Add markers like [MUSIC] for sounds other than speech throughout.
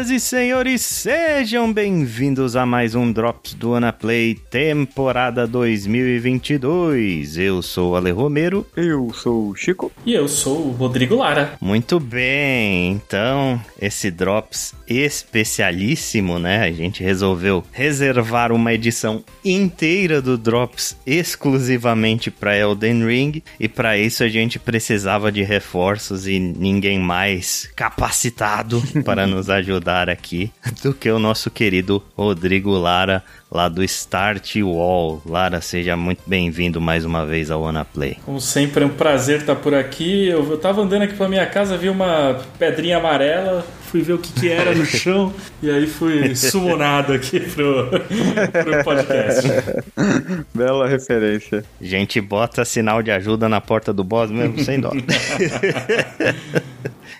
Senhoras e senhores, sejam bem-vindos a mais um Drops do Anaplay temporada 2022. Eu sou o Ale Romero. Eu sou o Chico. E eu sou o Rodrigo Lara. Muito bem, então esse Drops especialíssimo, né? A gente resolveu reservar uma edição inteira do Drops exclusivamente para Elden Ring e para isso a gente precisava de reforços e ninguém mais capacitado [LAUGHS] para nos ajudar aqui [LAUGHS] do que o nosso querido Rodrigo Lara, lá do Start Wall. Lara, seja muito bem-vindo mais uma vez ao Ana Play. Como sempre, é um prazer estar por aqui. Eu, eu tava andando aqui pra minha casa, vi uma pedrinha amarela, fui ver o que, que era no [LAUGHS] chão e aí fui sumonado aqui pro, pro podcast. [LAUGHS] Bela referência. Gente bota sinal de ajuda na porta do boss mesmo, sem dó.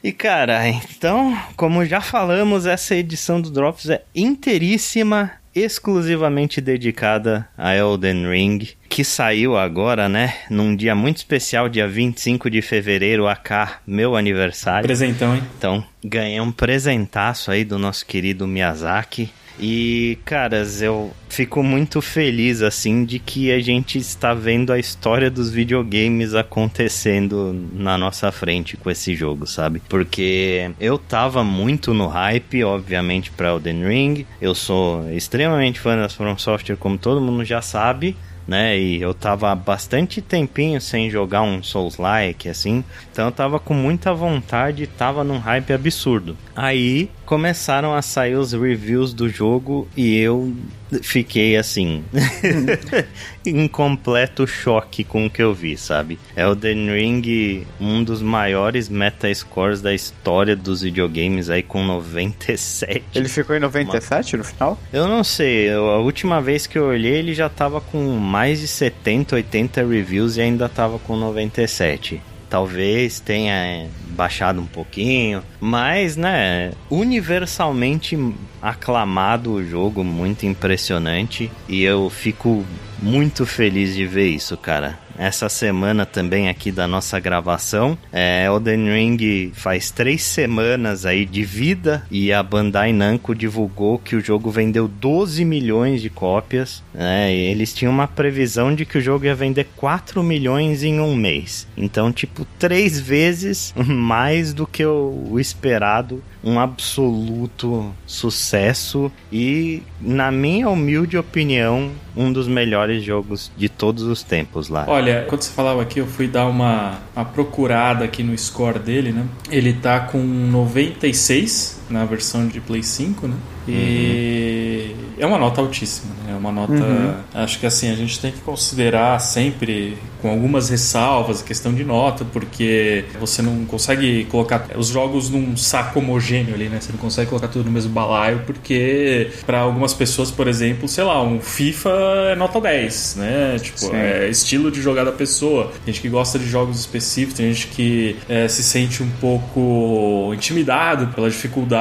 E cara, então, como já falamos, essa edição do Drops é inteiríssima, exclusivamente dedicada a Elden Ring, que saiu agora, né, num dia muito especial, dia 25 de fevereiro, AK, meu aniversário. Presentão, hein? Então, ganhei um presentaço aí do nosso querido Miyazaki. E, caras, eu fico muito feliz, assim, de que a gente está vendo a história dos videogames acontecendo na nossa frente com esse jogo, sabe? Porque eu tava muito no hype, obviamente, para Elden Ring. Eu sou extremamente fã das From Software, como todo mundo já sabe né? E eu tava bastante tempinho sem jogar um Souls-like, assim. Então eu tava com muita vontade, tava num hype absurdo. Aí começaram a sair os reviews do jogo e eu fiquei assim [LAUGHS] em completo choque com o que eu vi, sabe? Elden Ring, um dos maiores metascores da história dos videogames aí com 97. Ele ficou em 97 no final? Eu não sei, a última vez que eu olhei ele já tava com mais de 70, 80 reviews e ainda tava com 97 talvez tenha baixado um pouquinho, mas né, universalmente aclamado o jogo, muito impressionante e eu fico muito feliz de ver isso, cara. Essa semana também aqui da nossa gravação, é, Elden Ring faz três semanas aí de vida e a Bandai Namco divulgou que o jogo vendeu 12 milhões de cópias. Né, eles tinham uma previsão de que o jogo ia vender 4 milhões em um mês. Então, tipo, três vezes [LAUGHS] mais do que o, o esperado um absoluto sucesso e, na minha humilde opinião, um dos melhores jogos de todos os tempos lá. Olha, quando você falava aqui, eu fui dar uma, uma procurada aqui no score dele, né? Ele tá com 96 na versão de Play 5, né? E uhum. é uma nota altíssima, né? É uma nota. Uhum. Acho que assim, a gente tem que considerar sempre com algumas ressalvas a questão de nota, porque você não consegue colocar os jogos num saco homogêneo ali, né? Você não consegue colocar tudo no mesmo balaio, porque para algumas pessoas, por exemplo, sei lá, um FIFA é nota 10, né? Tipo, Sim. é estilo de jogar da pessoa. Tem gente que gosta de jogos específicos, tem gente que é, se sente um pouco intimidado pela dificuldade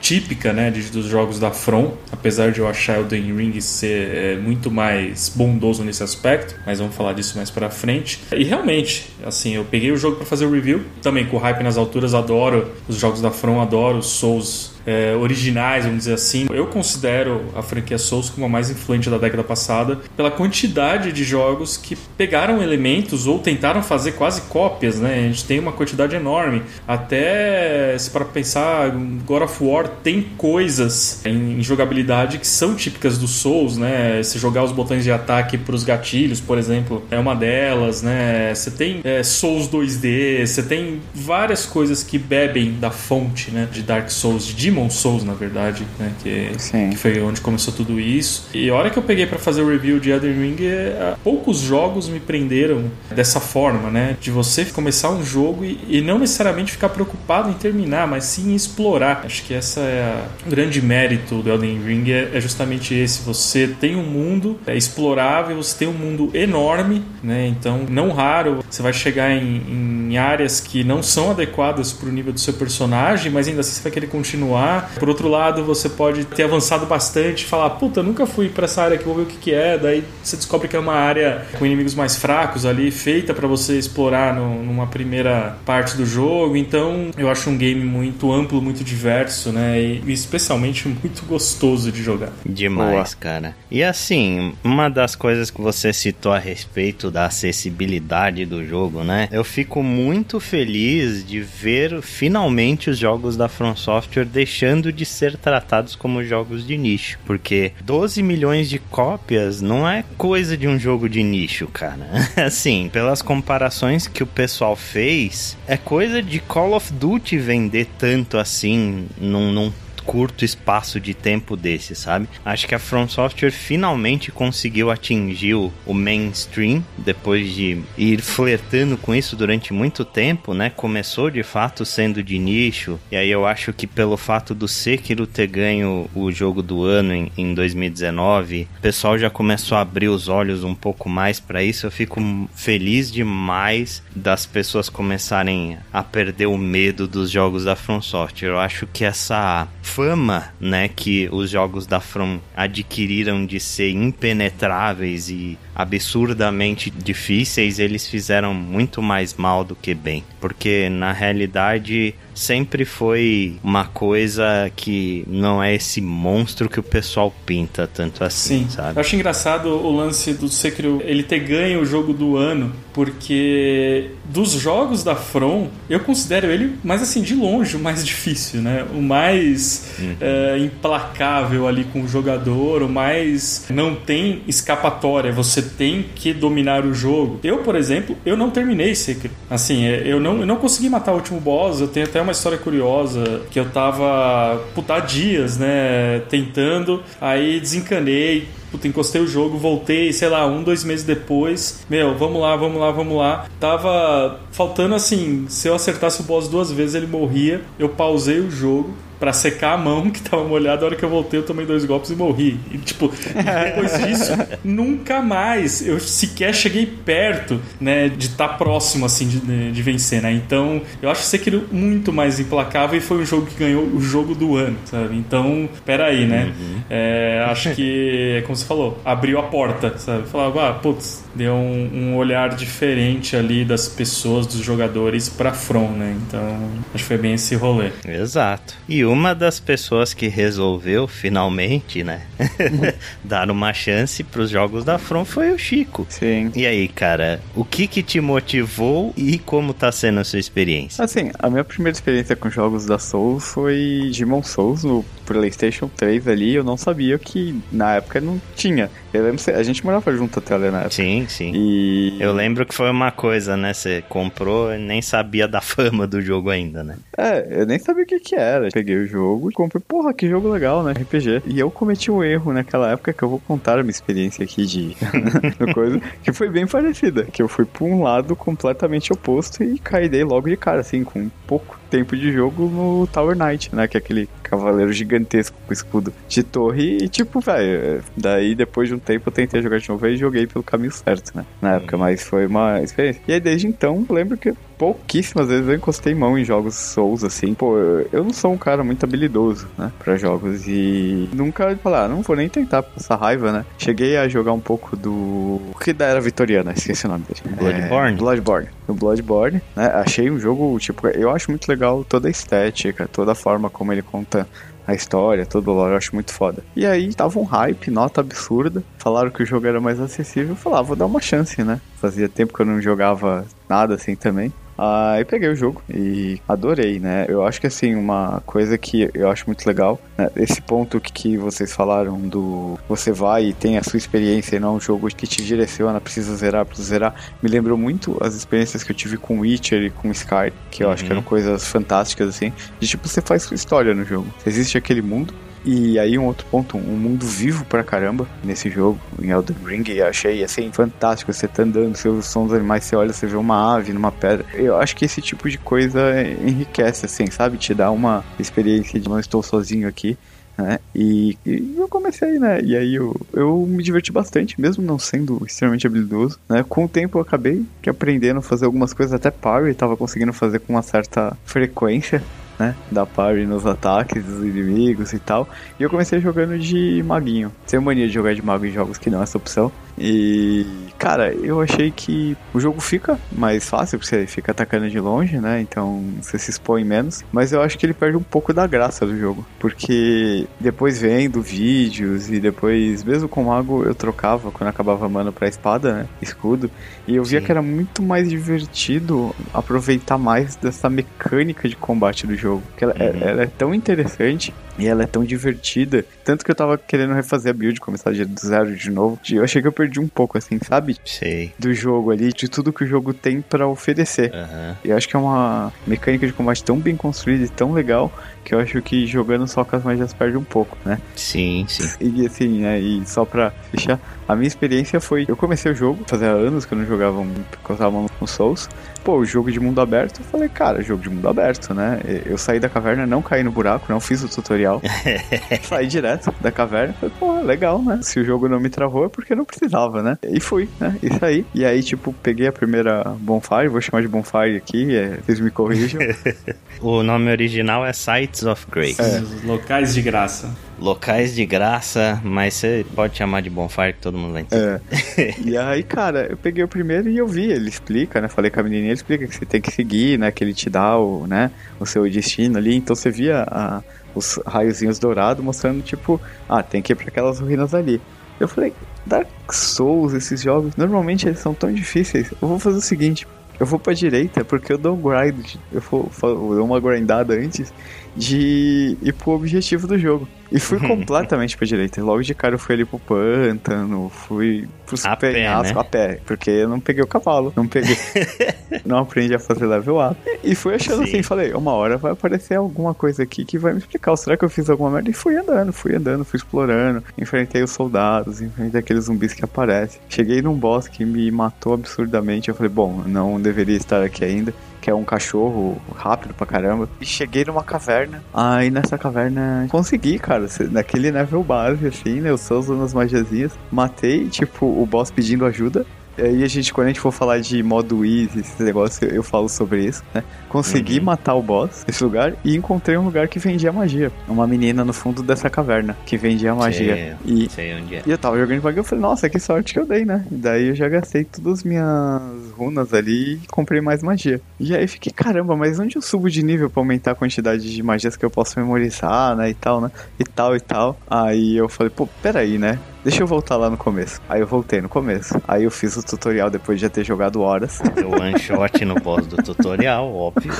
típica, né, de, dos jogos da From, apesar de eu achar o Elden Ring ser é, muito mais bondoso nesse aspecto, mas vamos falar disso mais para frente. E realmente, assim, eu peguei o jogo para fazer o review, também com hype nas alturas, adoro os jogos da From, adoro os Souls é, originais, vamos dizer assim. Eu considero a franquia Souls como a mais influente da década passada pela quantidade de jogos que pegaram elementos ou tentaram fazer quase cópias, né? A gente tem uma quantidade enorme. Até se para pensar, God of War tem coisas em, em, jogabilidade que são típicas do Souls, né? Se jogar os botões de ataque para os gatilhos, por exemplo, é uma delas, né? Você tem é, Souls 2D, você tem várias coisas que bebem da fonte, né? De Dark Souls, de Demon Souls, na verdade, né? Que, que, foi onde começou tudo isso. E a hora que eu peguei para fazer o review de Elden Ring, é, poucos jogos me prenderam dessa forma, né? De você começar um jogo e, e não necessariamente ficar preocupado em terminar, mas sim em explorar. Acho que essa é o grande mérito do Elden Ring é, é, justamente esse. Você tem um mundo é explorável, você tem um mundo enorme, né? Então, não raro, você vai chegar em, em em áreas que não são adequadas para o nível do seu personagem, mas ainda assim você vai querer continuar. Por outro lado, você pode ter avançado bastante e falar, puta, nunca fui para essa área que vou ver o que, que é. Daí você descobre que é uma área com inimigos mais fracos ali, feita para você explorar no, numa primeira parte do jogo. Então, eu acho um game muito amplo, muito diverso, né? E especialmente [LAUGHS] muito gostoso de jogar. Demais, Boa. cara. E assim, uma das coisas que você citou a respeito da acessibilidade do jogo, né? Eu fico muito feliz de ver finalmente os jogos da From Software deixando de ser tratados como jogos de nicho, porque 12 milhões de cópias não é coisa de um jogo de nicho, cara. [LAUGHS] assim, pelas comparações que o pessoal fez, é coisa de Call of Duty vender tanto assim num, num curto espaço de tempo desse, sabe? Acho que a From Software finalmente conseguiu atingir o, mainstream depois de ir flertando com isso durante muito tempo, né? Começou de fato sendo de nicho, e aí eu acho que pelo fato do Sekiro ter ganho o jogo do ano em, em 2019, o pessoal já começou a abrir os olhos um pouco mais para isso. Eu fico feliz demais das pessoas começarem a perder o medo dos jogos da From Software. Eu acho que essa fama, né, que os jogos da From adquiriram de ser impenetráveis e absurdamente difíceis, eles fizeram muito mais mal do que bem, porque na realidade sempre foi uma coisa que não é esse monstro que o pessoal pinta tanto assim, Sim. sabe? Eu acho engraçado o lance do Sekiro ele ter ganho o jogo do ano, porque dos jogos da From, eu considero ele, mais assim, de longe, o mais [LAUGHS] difícil, né? O mais uhum. é, implacável ali com o jogador, o mais não tem escapatória, você tem que dominar o jogo. Eu, por exemplo, eu não terminei Sekiro. Assim, é, eu não, eu não consegui matar o último boss, eu tenho até uma história curiosa que eu tava puta dias, né, tentando, aí desencanei, puta, encostei o jogo, voltei, sei lá, um, dois meses depois. Meu, vamos lá, vamos lá, vamos lá. Tava faltando assim, se eu acertasse o boss duas vezes, ele morria. Eu pausei o jogo, para secar a mão [LAUGHS] que tava molhada. A hora que eu voltei, eu tomei dois golpes e morri. E, tipo, depois disso, nunca mais eu sequer cheguei perto, né, de estar tá próximo, assim, de, de, vencer, né? Então, eu acho Sekiro muito mais implacável e foi um jogo que ganhou o jogo do ano, sabe? Então, peraí, né? Uhum. É, acho que, como você falou, abriu a porta, sabe? Falava, ah, putz, deu um, um olhar diferente ali das pessoas, dos jogadores pra From, né? Então, acho que foi bem esse rolê. Exato. E uma das pessoas que resolveu finalmente, né, [LAUGHS] dar uma chance para os jogos da From foi o Chico. Sim. E aí, cara, o que que te motivou e como tá sendo a sua experiência? Assim, a minha primeira experiência com jogos da Souls foi Demon Souls no PlayStation 3 ali. Eu não sabia que na época não tinha. Eu lembro, a gente morava junto até ali na época. Sim, sim. E... Eu lembro que foi uma coisa, né? Você comprou e nem sabia da [LAUGHS] fama do jogo ainda, né? É, eu nem sabia o que que era. Peguei o jogo e comprei, porra, que jogo legal, né? RPG. E eu cometi um erro naquela época que eu vou contar a minha experiência aqui de [LAUGHS] coisa, que foi bem parecida. Que eu fui pra um lado completamente oposto e caí logo de cara, assim, com um pouco tempo de jogo no Tower Knight, né? Que é aquele cavaleiro gigantesco com escudo de torre. E tipo, velho, daí depois de um tempo eu tentei jogar de novo e joguei pelo caminho certo, né? Na época, mas foi uma experiência. E aí desde então, lembro que pouquíssimas vezes eu encostei mão em jogos Souls, assim. Pô, eu não sou um cara muito habilidoso, né? Pra jogos. E nunca falar, ah, não vou nem tentar passar raiva, né? Cheguei a jogar um pouco do. O que da era vitoriana, esqueci o nome dele. Bloodborne? É, Bloodborne. O Bloodborne, né? Achei um jogo, tipo, eu acho muito legal toda a estética, toda a forma como ele conta a história, todo o lore, eu acho muito foda. E aí tava um hype, nota absurda. Falaram que o jogo era mais acessível. Eu falava, ah, vou dar uma chance, né? Fazia tempo que eu não jogava nada assim também. Aí peguei o jogo e adorei, né? Eu acho que assim, uma coisa que eu acho muito legal, né? esse ponto que, vocês falaram do você vai e tem a sua experiência e não é um jogo que te direciona, precisa zerar, precisa zerar, me lembrou muito as experiências que eu tive com Witcher e com Sky, que eu uhum. acho que eram uhum. coisas fantásticas assim, de tipo, você faz sua história no jogo. Existe aquele mundo, e aí um outro ponto, um mundo vivo pra caramba nesse jogo, em Elden Ring, e achei assim fantástico, você tá andando, seus sons dos animais, você olha, você vê uma ave numa pedra. Eu acho que esse tipo de coisa enriquece, assim, sabe? Te dá uma experiência de não estou sozinho aqui. né? E, e, eu comecei, né? E aí eu, eu me diverti bastante, mesmo não sendo extremamente habilidoso, né? Com o tempo eu acabei que aprendendo a fazer algumas coisas, até parry tava conseguindo fazer com uma certa frequência, né? Da parry nos ataques dos inimigos e tal. E eu comecei jogando de maguinho. Tenho mania de jogar de mago em jogos que não é essa opção. E, cara, eu achei que o jogo fica mais fácil, porque você fica atacando de longe, né? Então você se expõe menos. Mas eu acho que ele perde um pouco da graça do jogo. Porque depois vendo vídeos e depois, mesmo com o mago, eu trocava quando acabava mano pra espada, né? Escudo. E eu via Sim. que era muito mais divertido aproveitar mais dessa mecânica de combate do jogo. Porque ela, é, uhum. ela é tão interessante e ela é tão divertida. Tanto que eu tava querendo refazer a build, começar do zero de novo. Eu achei que eu perdi um pouco, assim, sabe? Sei. Do jogo ali, de tudo que o jogo tem para oferecer. Uhum. E eu acho que é uma mecânica de combate tão bem construída e tão legal que eu acho que jogando só com as magias perde um pouco, né? Sim, sim. E assim, né, e só pra fechar, a minha experiência foi, eu comecei o jogo, fazia anos que eu não jogava, um, que eu tava no Souls, pô, o jogo de mundo aberto, eu falei, cara, jogo de mundo aberto, né? Eu saí da caverna, não caí no buraco, não fiz o tutorial, [LAUGHS] saí direto da caverna, falei, pô, legal, né? Se o jogo não me travou é porque não precisava, né? E fui, né? E saí. E aí, tipo, peguei a primeira bonfire, vou chamar de bonfire aqui, é, vocês me corrijam. [LAUGHS] o nome original é Sites of Grace. É. Locais de graça locais de graça, mas você pode chamar de bonfire que todo mundo vai entender. É. e aí, cara, eu peguei o primeiro e eu vi, ele explica, né? Falei com a menininha, ele explica que você tem que seguir, né? Que ele te dá o, né? o seu destino ali. Então você via a, os raiozinhos dourados mostrando, tipo, ah, tem que ir para aquelas ruínas ali. Eu falei, Dark Souls, esses jogos, normalmente eles são tão difíceis. Eu vou fazer o seguinte, eu vou pra direita porque eu dou um grind, eu vou, eu dou uma grindada antes de ir pro objetivo do jogo. E fui [LAUGHS] completamente pra direita. Logo de cara eu fui ali pro pântano, fui pros a penhascos, né? a pé, porque eu não peguei o cavalo, não peguei. [LAUGHS] não aprendi a fazer level up. E fui achando Sim. assim, falei, uma hora vai aparecer alguma coisa aqui que vai me explicar. Será que eu fiz alguma merda? E fui andando, fui andando, fui explorando, enfrentei os soldados, enfrentei aqueles zumbis que aparecem. Cheguei num boss que me matou absurdamente. Eu falei, bom, não deveria estar aqui ainda que é um cachorro rápido pra caramba. E cheguei numa caverna. Aí nessa caverna consegui, cara, naquele level base, assim, né? Eu só usando as magiazinhas. Matei, tipo, o boss pedindo ajuda. E aí a gente, quando a gente for falar de modo easy, esse negócio, eu, eu falo sobre isso, né? Consegui uhum. matar o boss nesse lugar e encontrei um lugar que vendia magia. Uma menina no fundo dessa caverna que vendia magia. Sei, e, sei onde é. E eu tava jogando magia eu falei, nossa, que sorte que eu dei, né? E daí eu já gastei todas as minhas runas ali e comprei mais magia. E aí fiquei, caramba, mas onde eu subo de nível pra aumentar a quantidade de magias que eu posso memorizar, né? E tal, né? E tal e tal. Aí eu falei, pô, peraí, né? Deixa eu voltar lá no começo. Aí eu voltei no começo. Aí eu fiz o tutorial depois de já ter jogado horas. Deu one shot no boss do tutorial, óbvio.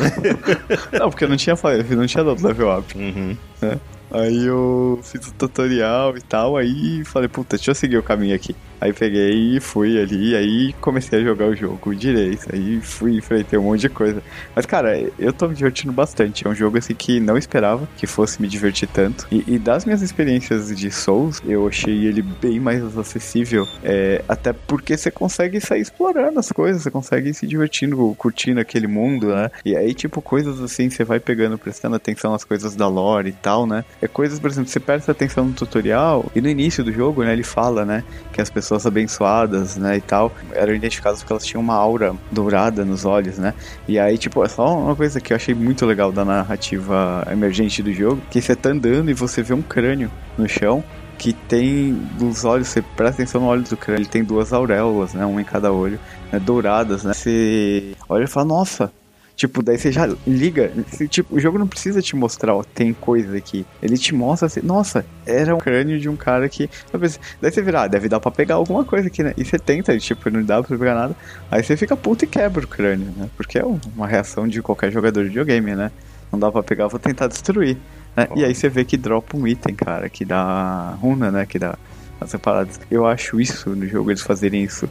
[LAUGHS] não, porque não tinha, não tinha dado level up. Uhum. É. Aí eu fiz o tutorial e tal, aí falei, puta, deixa eu seguir o caminho aqui. Aí peguei e fui ali, aí comecei a jogar o jogo direito. Aí fui, enfrentei um monte de coisa. Mas, cara, eu tô me divertindo bastante. É um jogo assim que não esperava que fosse me divertir tanto. E, e das minhas experiências de Souls, eu achei ele bem mais acessível. É, até porque você consegue sair explorando as coisas, você consegue se divertindo, curtindo aquele mundo, né? E aí, tipo, coisas assim, você vai pegando, prestando atenção às coisas da lore e tal, né? É coisas, por exemplo, você presta atenção no tutorial e no início do jogo, né, ele fala, né, que as pessoas pessoas abençoadas, né, e tal, eram identificadas porque elas tinham uma aura dourada nos olhos, né? E aí, tipo, é só uma coisa que eu achei muito legal da narrativa emergente do jogo, que você tá andando e você vê um crânio no chão, que tem dos olhos, você presta atenção no olho do crânio, ele tem duas auréolas, né, uma em cada olho, né, douradas, né? Você olha e fala, nossa, Tipo, daí você já liga. Tipo, o jogo não precisa te mostrar, ó, tem coisa aqui. Ele te mostra assim, nossa, era um crânio de um cara que. Daí você vira, ah, deve dar pra pegar alguma coisa aqui, né? E você tenta, tipo, não dá pra pegar nada. Aí você fica puto e quebra o crânio, né? Porque é uma reação de qualquer jogador de videogame, né? Não dá pra pegar, vou tentar destruir. Né? E aí você vê que dropa um item, cara, que dá runa, né? Que dá separadas. Eu acho isso no jogo, eles fazerem isso.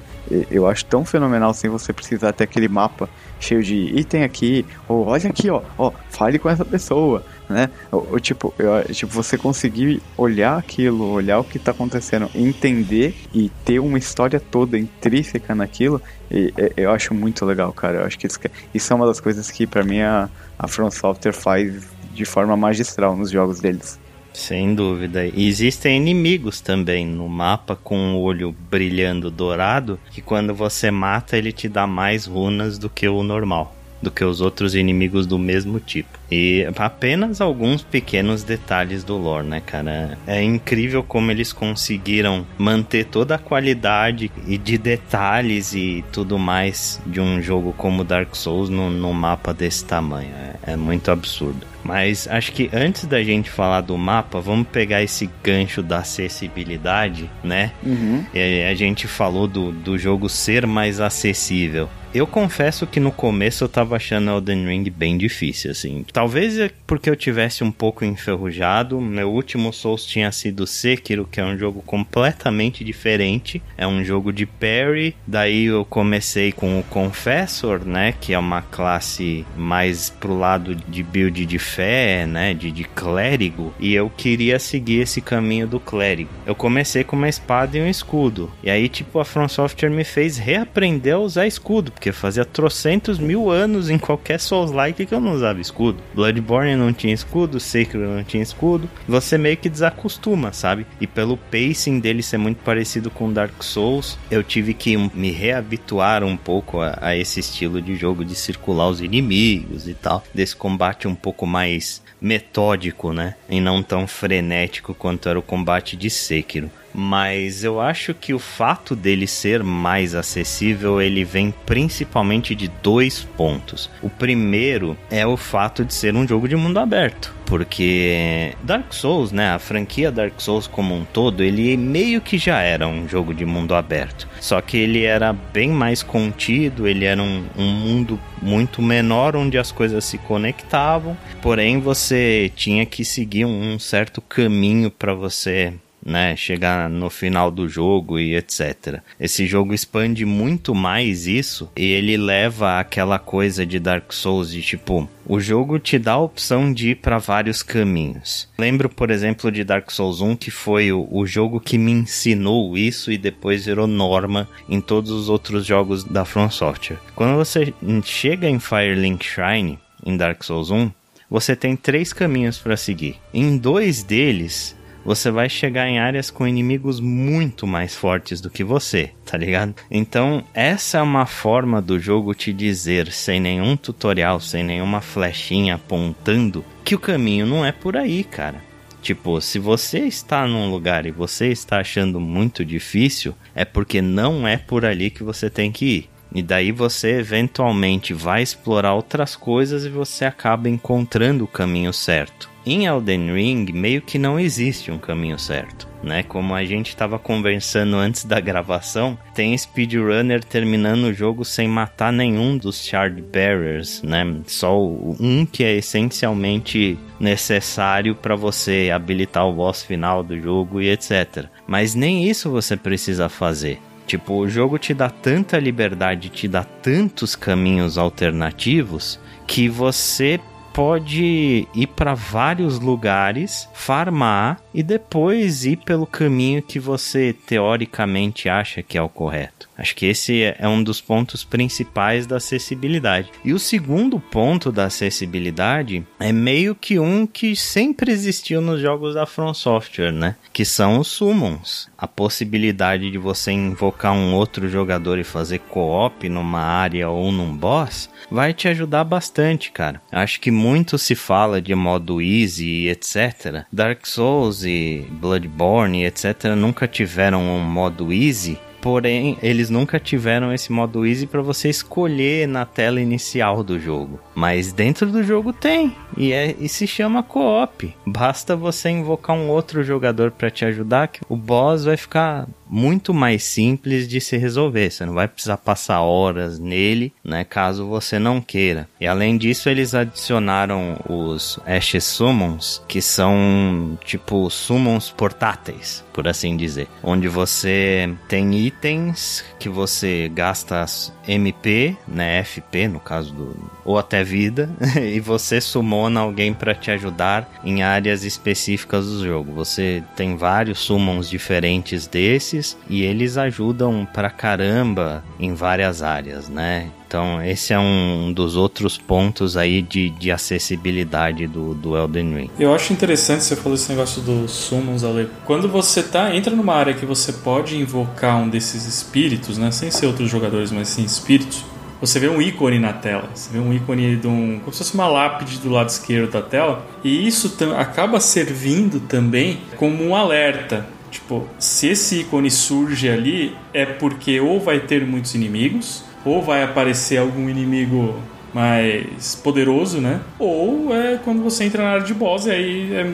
Eu acho tão fenomenal sem você precisar ter aquele mapa cheio de item aqui, ou olha aqui, ó, ó, fale com essa pessoa, né? Ou, ou tipo, eu, tipo, você conseguir olhar aquilo, olhar o que tá acontecendo, entender e ter uma história toda intrínseca naquilo, e, e, eu acho muito legal, cara. Eu acho que isso, isso é uma das coisas que para mim a, a From Software faz de forma magistral nos jogos deles. Sem dúvida. E existem inimigos também no mapa com o olho brilhando dourado, que quando você mata ele te dá mais runas do que o normal do que os outros inimigos do mesmo tipo. E apenas alguns pequenos detalhes do lore, né, cara? É incrível como eles conseguiram manter toda a qualidade e de detalhes e tudo mais de um jogo como Dark Souls no, no mapa desse tamanho. É, é muito absurdo. Mas acho que antes da gente falar do mapa, vamos pegar esse gancho da acessibilidade, né? Uhum. E a gente falou do, do jogo ser mais acessível. Eu confesso que no começo eu tava achando Elden Ring bem difícil, assim. Talvez é porque eu tivesse um pouco enferrujado. Meu último Souls tinha sido Sekiro, que é um jogo completamente diferente. É um jogo de parry. Daí eu comecei com o Confessor, né? Que é uma classe mais pro lado de build de fé, né? De, de clérigo. E eu queria seguir esse caminho do clérigo. Eu comecei com uma espada e um escudo. E aí, tipo, a From Software me fez reaprender a usar escudo porque fazia trocentos mil anos em qualquer Souls-like que eu não usava escudo. Bloodborne não tinha escudo, Sekiro não tinha escudo. Você meio que desacostuma, sabe? E pelo pacing dele ser muito parecido com Dark Souls, eu tive que me reabituar um pouco a, a esse estilo de jogo de circular os inimigos e tal. Desse combate um pouco mais metódico, né? E não tão frenético quanto era o combate de Sekiro mas eu acho que o fato dele ser mais acessível ele vem principalmente de dois pontos. O primeiro é o fato de ser um jogo de mundo aberto, porque Dark Souls, né, a franquia Dark Souls como um todo, ele meio que já era um jogo de mundo aberto. Só que ele era bem mais contido, ele era um, um mundo muito menor onde as coisas se conectavam, porém você tinha que seguir um certo caminho para você né, chegar no final do jogo e etc. Esse jogo expande muito mais isso e ele leva aquela coisa de Dark Souls de tipo, o jogo te dá a opção de ir para vários caminhos. Lembro, por exemplo, de Dark Souls 1 que foi o, o jogo que me ensinou isso e depois virou norma em todos os outros jogos da From Software. Quando você chega em Firelink Shrine em Dark Souls 1, você tem três caminhos para seguir. Em dois deles, você vai chegar em áreas com inimigos muito mais fortes do que você, tá ligado? Então, essa é uma forma do jogo te dizer, sem nenhum tutorial, sem nenhuma flechinha apontando, que o caminho não é por aí, cara. Tipo, se você está num lugar e você está achando muito difícil, é porque não é por ali que você tem que ir. E daí você eventualmente vai explorar outras coisas e você acaba encontrando o caminho certo. Em Elden Ring, meio que não existe um caminho certo. Né? Como a gente estava conversando antes da gravação, tem speedrunner terminando o jogo sem matar nenhum dos Shard Bearers, né? Só um que é essencialmente necessário para você habilitar o boss final do jogo e etc. Mas nem isso você precisa fazer. Tipo, o jogo te dá tanta liberdade, te dá tantos caminhos alternativos que você pode ir para vários lugares, farmar e depois ir pelo caminho que você teoricamente acha que é o correto. Acho que esse é um dos pontos principais da acessibilidade. E o segundo ponto da acessibilidade é meio que um que sempre existiu nos jogos da From Software, né? Que são os summons. A possibilidade de você invocar um outro jogador e fazer co-op numa área ou num boss vai te ajudar bastante, cara. Acho que muito se fala de modo easy etc. Dark Souls e Bloodborne etc nunca tiveram um modo easy Porém, eles nunca tiveram esse modo easy para você escolher na tela inicial do jogo. Mas dentro do jogo tem. E, é, e se chama co-op. Basta você invocar um outro jogador para te ajudar que o boss vai ficar muito mais simples de se resolver. Você não vai precisar passar horas nele, né? Caso você não queira. E além disso, eles adicionaram os Ashes Summons, que são tipo summons portáteis, por assim dizer. Onde você tem itens que você gasta MP, né? FP, no caso do. ou até vida, [LAUGHS] e você summona alguém para te ajudar em áreas específicas do jogo. Você tem vários summons diferentes desses deles e eles ajudam pra caramba em várias áreas, né? Então, esse é um dos outros pontos aí de, de acessibilidade do, do Elden Ring. Eu acho interessante você falou esse negócio dos summons, Ale. Quando você tá, entra numa área que você pode invocar um desses espíritos, né? Sem ser outros jogadores, mas sim espíritos. Você vê um ícone na tela. Você vê um ícone de um. como se fosse uma lápide do lado esquerdo da tela. E isso acaba servindo também como um alerta. Tipo, se esse ícone surge ali, é porque ou vai ter muitos inimigos ou vai aparecer algum inimigo mais poderoso, né? Ou é quando você entra na área de boss, e aí é,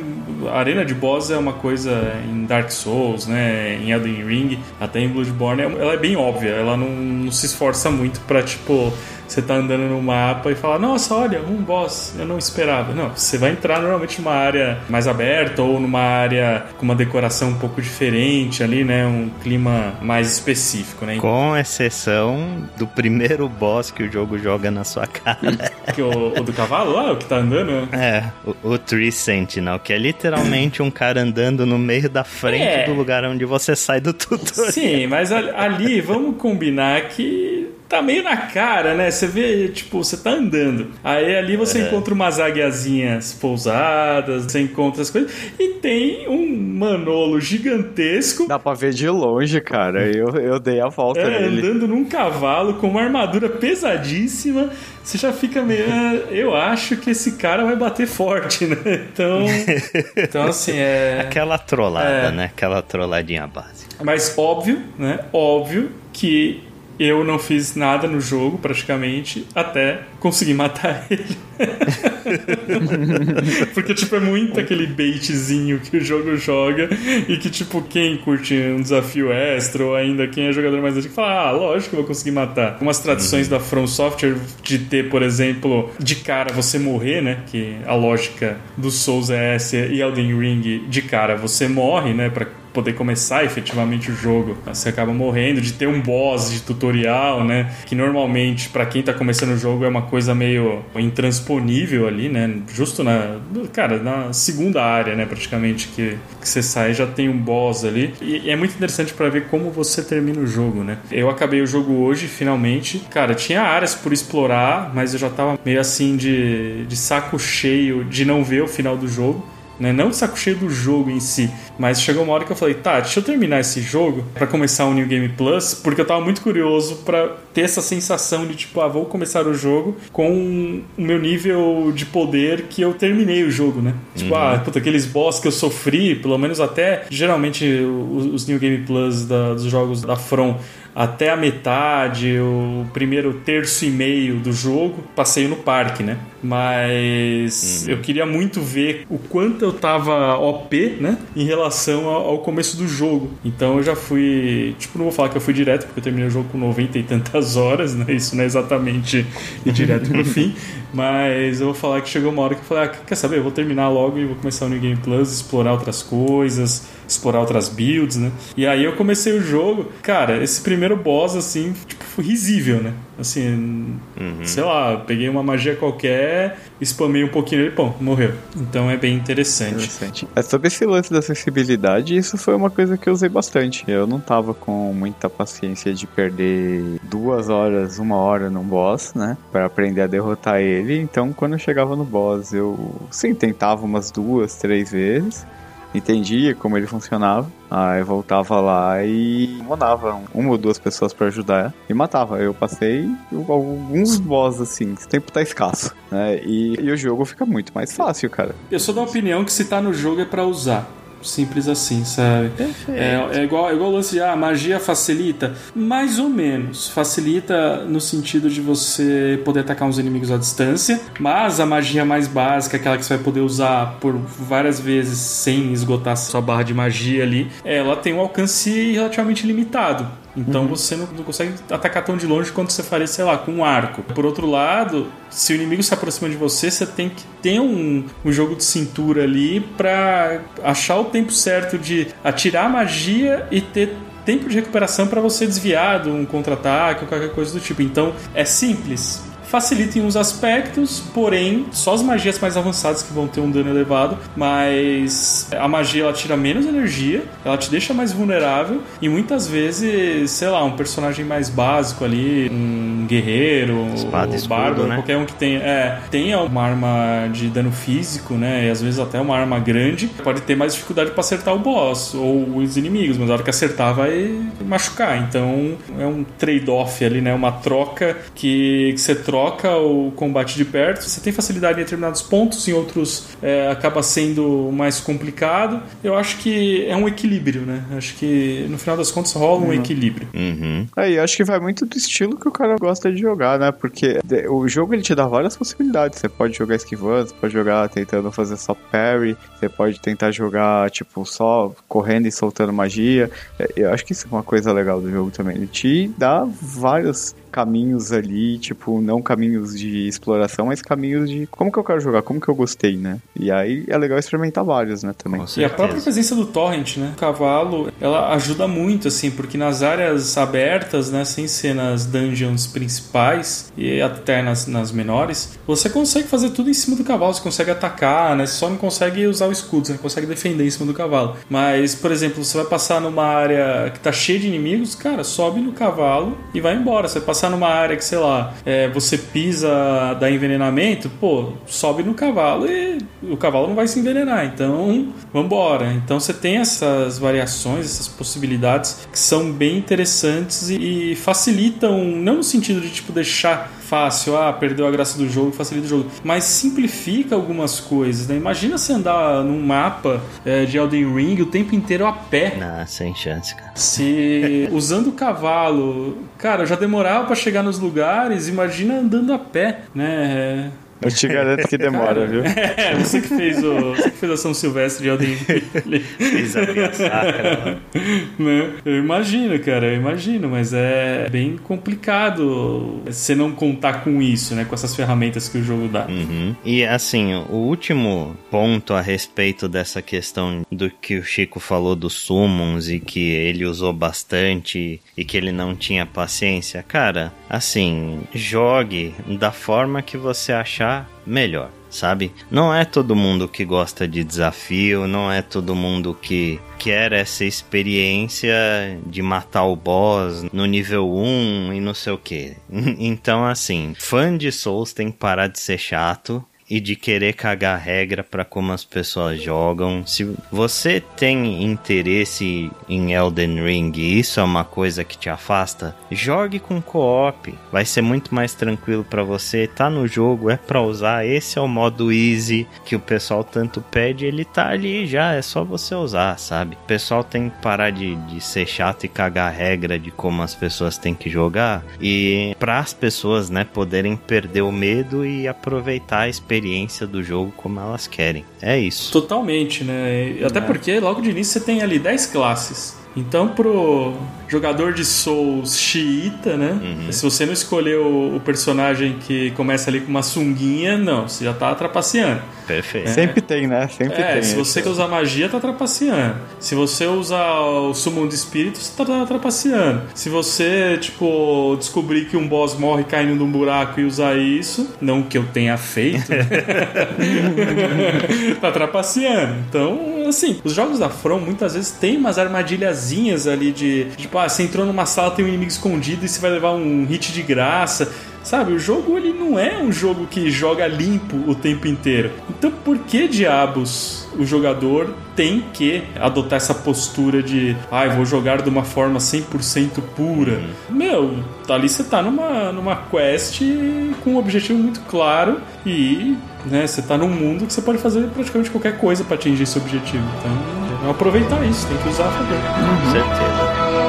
a arena de boss é uma coisa em Dark Souls, né? Em Elden Ring, até em Bloodborne, ela é bem óbvia, ela não, não se esforça muito para tipo você tá andando no mapa e fala, nossa, olha, um boss, eu não esperava. Não, você vai entrar normalmente numa área mais aberta ou numa área com uma decoração um pouco diferente ali, né? Um clima mais específico, né? Com exceção do primeiro boss que o jogo joga na sua cara. [LAUGHS] que o, o, do cavalo lá, o que tá andando? É, o, o Tree Sentinel, que é literalmente um cara andando no meio da frente é. do lugar onde você sai do tutorial. Sim, mas ali, [LAUGHS] vamos combinar que tá meio na cara, né? Você vê, tipo, você tá andando. Aí ali você é. encontra umas águiazinhas pousadas, você encontra as coisas. E tem um manolo gigantesco. Dá pra ver de longe, cara. Eu, eu dei a volta é, nele. Andando num cavalo com uma armadura pesadíssima. Você já fica meio. Ah, eu acho que esse cara vai bater forte, né? Então. [LAUGHS] Então, assim, é. Aquela trollada, é. né? Aquela trolladinha básica. Mas óbvio, né? Óbvio que eu não fiz nada no jogo, praticamente, até conseguir matar [LAUGHS] ele. Porque, tipo, é muito aquele baitzinho que o jogo joga e que, tipo, quem curte um desafio extra ou ainda quem é jogador mais antigo fala, ah, lógico que eu vou conseguir matar. Algumas tradições uhum. da From Software de ter, por exemplo, de cara você morrer, né? Que a lógica do Souls é essa e Elden Ring, de cara você morre, né? Pra poder começar efetivamente o jogo. Você acaba morrendo de ter um boss de tutorial, né? Que normalmente, para quem tá começando o jogo, é uma coisa meio intransponível ali, né? Justo na. Cara, na segunda área, né? Praticamente que, que você sai já tem um boss ali. E, é muito interessante para ver como você termina o jogo, né? Eu acabei o jogo hoje, finalmente. Cara, tinha áreas por explorar, mas eu já tava meio assim de, de saco cheio de não ver o final do jogo né? Não de saco cheio do jogo em si, mas chegou uma hora que eu falei, tá, deixa eu terminar esse jogo para começar o New Game Plus, porque eu tava muito curioso para ter essa sensação de tipo, ah, vou começar o jogo com o meu nível de poder que eu terminei o jogo, né? Tipo, uhum. ah, puta, aqueles boss que eu sofri, pelo menos até geralmente os, New Game Plus da, dos jogos da From até a metade, o primeiro terço e meio do jogo, passeio no parque, né? Mas uhum. eu queria muito ver o quanto eu tava OP, né? Em relação ao começo do jogo. Então eu já fui. Tipo, não vou falar que eu fui direto, porque eu terminei o jogo com 90 e tantas horas, né? Isso não é exatamente ir direto pro [LAUGHS] fim. Mas eu vou falar que chegou uma hora que eu falei, ah, quer saber? Eu vou terminar logo e vou começar o New Game Plus, explorar outras coisas, explorar outras builds, né? E aí eu comecei o jogo. Cara, esse primeiro boss, assim, tipo, foi risível, né? Assim, uhum. sei lá, peguei uma magia qualquer, spamei um pouquinho e, pô, morreu. Então é bem interessante. interessante. É sobre esse lance da acessibilidade, isso foi uma coisa que eu usei bastante. Eu não tava com muita paciência de perder duas horas, uma hora num boss, né? Pra aprender a derrotar ele. Então, quando eu chegava no boss, eu sim tentava umas duas, três vezes entendia como ele funcionava. Aí voltava lá e mandava uma ou duas pessoas para ajudar e matava. Eu passei alguns boss assim, o tempo tá escasso, né? E, e, o jogo fica muito mais fácil, cara. Eu sou da opinião que se tá no jogo é para usar. Simples assim, sabe? É, é, igual, é igual o lance de ah, magia facilita. Mais ou menos. Facilita no sentido de você poder atacar uns inimigos à distância. Mas a magia mais básica, aquela que você vai poder usar por várias vezes sem esgotar sua barra de magia ali, ela tem um alcance relativamente limitado. Então uhum. você não, consegue atacar tão de longe quanto você faria, sei lá, com um arco. Por outro lado, se o inimigo se aproxima de você, você tem que ter um, um jogo de cintura ali para achar o tempo certo de atirar magia e ter tempo de recuperação para você desviar de um contra-ataque ou qualquer coisa do tipo. Então é simples, facilita em uns aspectos, porém, só as magias mais avançadas que vão ter um dano elevado, mas a magia ela tira menos energia, ela te deixa mais vulnerável e muitas vezes, sei lá, um personagem mais básico ali, um guerreiro, Espada, um bárbaro, né? qualquer um que tenha, é, tenha uma arma de dano físico, né, e às vezes até uma arma grande, pode ter mais dificuldade para acertar o boss ou os inimigos, mas a hora que acertar vai machucar. Então é um trade-off ali, né, uma troca que, que você troca o combate de perto, você tem facilidade em determinados pontos, em outros é, acaba sendo mais complicado. Eu acho que é um equilíbrio, né? Acho que no final das contas rola um equilíbrio. Uhum. Aí, acho que vai muito do estilo que o cara gosta de jogar, né? Porque de- o jogo ele te dá várias possibilidades. Você pode jogar esquivando, você pode jogar tentando fazer só parry, você pode tentar jogar, tipo, só correndo e soltando magia. É, Eu acho que isso é uma coisa legal do jogo também. Ele te dá vários caminhos ali, tipo, não caminhos de exploração, mas caminhos de como que eu quero jogar, como que eu gostei, né? E aí é legal experimentar vários, né, também. E a própria presença do torrent, né? O cavalo, ela ajuda muito, assim, porque nas áreas abertas, né, sem ser nas dungeons principais e até nas, nas menores, você consegue fazer tudo em cima do cavalo, você consegue atacar, né? Você só não consegue usar o escudo, você não consegue defender em cima do cavalo. Mas, por exemplo, você vai passar numa área que tá cheia de inimigos, cara, sobe no cavalo e vai embora. Você vai passar numa área que, sei lá, é, você pisa, dá envenenamento, pô, sobe no cavalo e o cavalo não vai se envenenar. Então, vambora. Então você tem essas variações, essas possibilidades que são bem interessantes e, e facilitam, não no sentido de tipo deixar fácil, ah, perdeu a graça do jogo, facilita o jogo, mas simplifica algumas coisas, né? Imagina você andar num mapa é, de Elden Ring o tempo inteiro a pé. Não, sem chance, cara. Se [LAUGHS] usando o cavalo, cara, já demorava pra chegar nos lugares, imagina andando a pé, né? Eu te garanto que demora, viu? É, você que fez o, você que fez a São Silvestre de Elden Ring. Fiz a sacra. né? Eu imagino, cara, eu imagino, mas é bem complicado você não contar com isso, né? Com essas ferramentas que o jogo dá. Uhum. E assim, o último ponto a respeito dessa questão do que o Chico falou dos summons e que ele usou bastante e que ele não tinha paciência, cara, assim, jogue da forma que você achar melhor. Sabe? Não é todo mundo que gosta de desafio, não é todo mundo que quer essa experiência de matar o boss no nível 1 e não sei o que. [LAUGHS] Então, assim, fã de Souls tem que parar de ser chato e de querer cagar regra para como as pessoas jogam. Se você tem interesse em Elden Ring e isso é uma coisa que te afasta, jogue com co-op. Vai ser muito mais tranquilo para você. Tá no jogo, é para usar. Esse é o modo easy que o pessoal tanto pede. Ele tá ali já, é só você usar, sabe? O pessoal tem que parar de, de ser chato e cagar regra de como as pessoas têm que jogar e para as pessoas, né, poderem perder o medo e aproveitar a experiência do jogo como elas querem. É isso. Totalmente, né? Até porque logo de início você tem ali 10 classes. Então, pro jogador de Souls xiita, né? Se você não escolher o, personagem que começa ali com uma sunguinha, não, você já tá trapaceando. Perfeito. Sempre tem, né? Sempre É, tem. se você quer usar magia, tá trapaceando. Se você usar o summon de espírito, você tá trapaceando. Se você, tipo, descobrir que um boss morre caindo num buraco e usar isso, não que eu tenha feito, [LAUGHS] tá trapaceando. Então, assim, os jogos da From muitas vezes tem umas armadilhazinhas ali de, tipo, ah, você entrou numa sala, tem um inimigo escondido e você vai levar um hit de graça. Sabe, o jogo ele não é um jogo que joga limpo o tempo inteiro. Então por que diabos o jogador tem que adotar essa postura de ah, eu vou jogar de uma forma 100% pura? Meu, ali você tá numa, numa quest com um objetivo muito claro e né, você tá num mundo que você pode fazer praticamente qualquer coisa para atingir esse objetivo. Então, aproveitar isso, tem que usar a favor. Com certeza.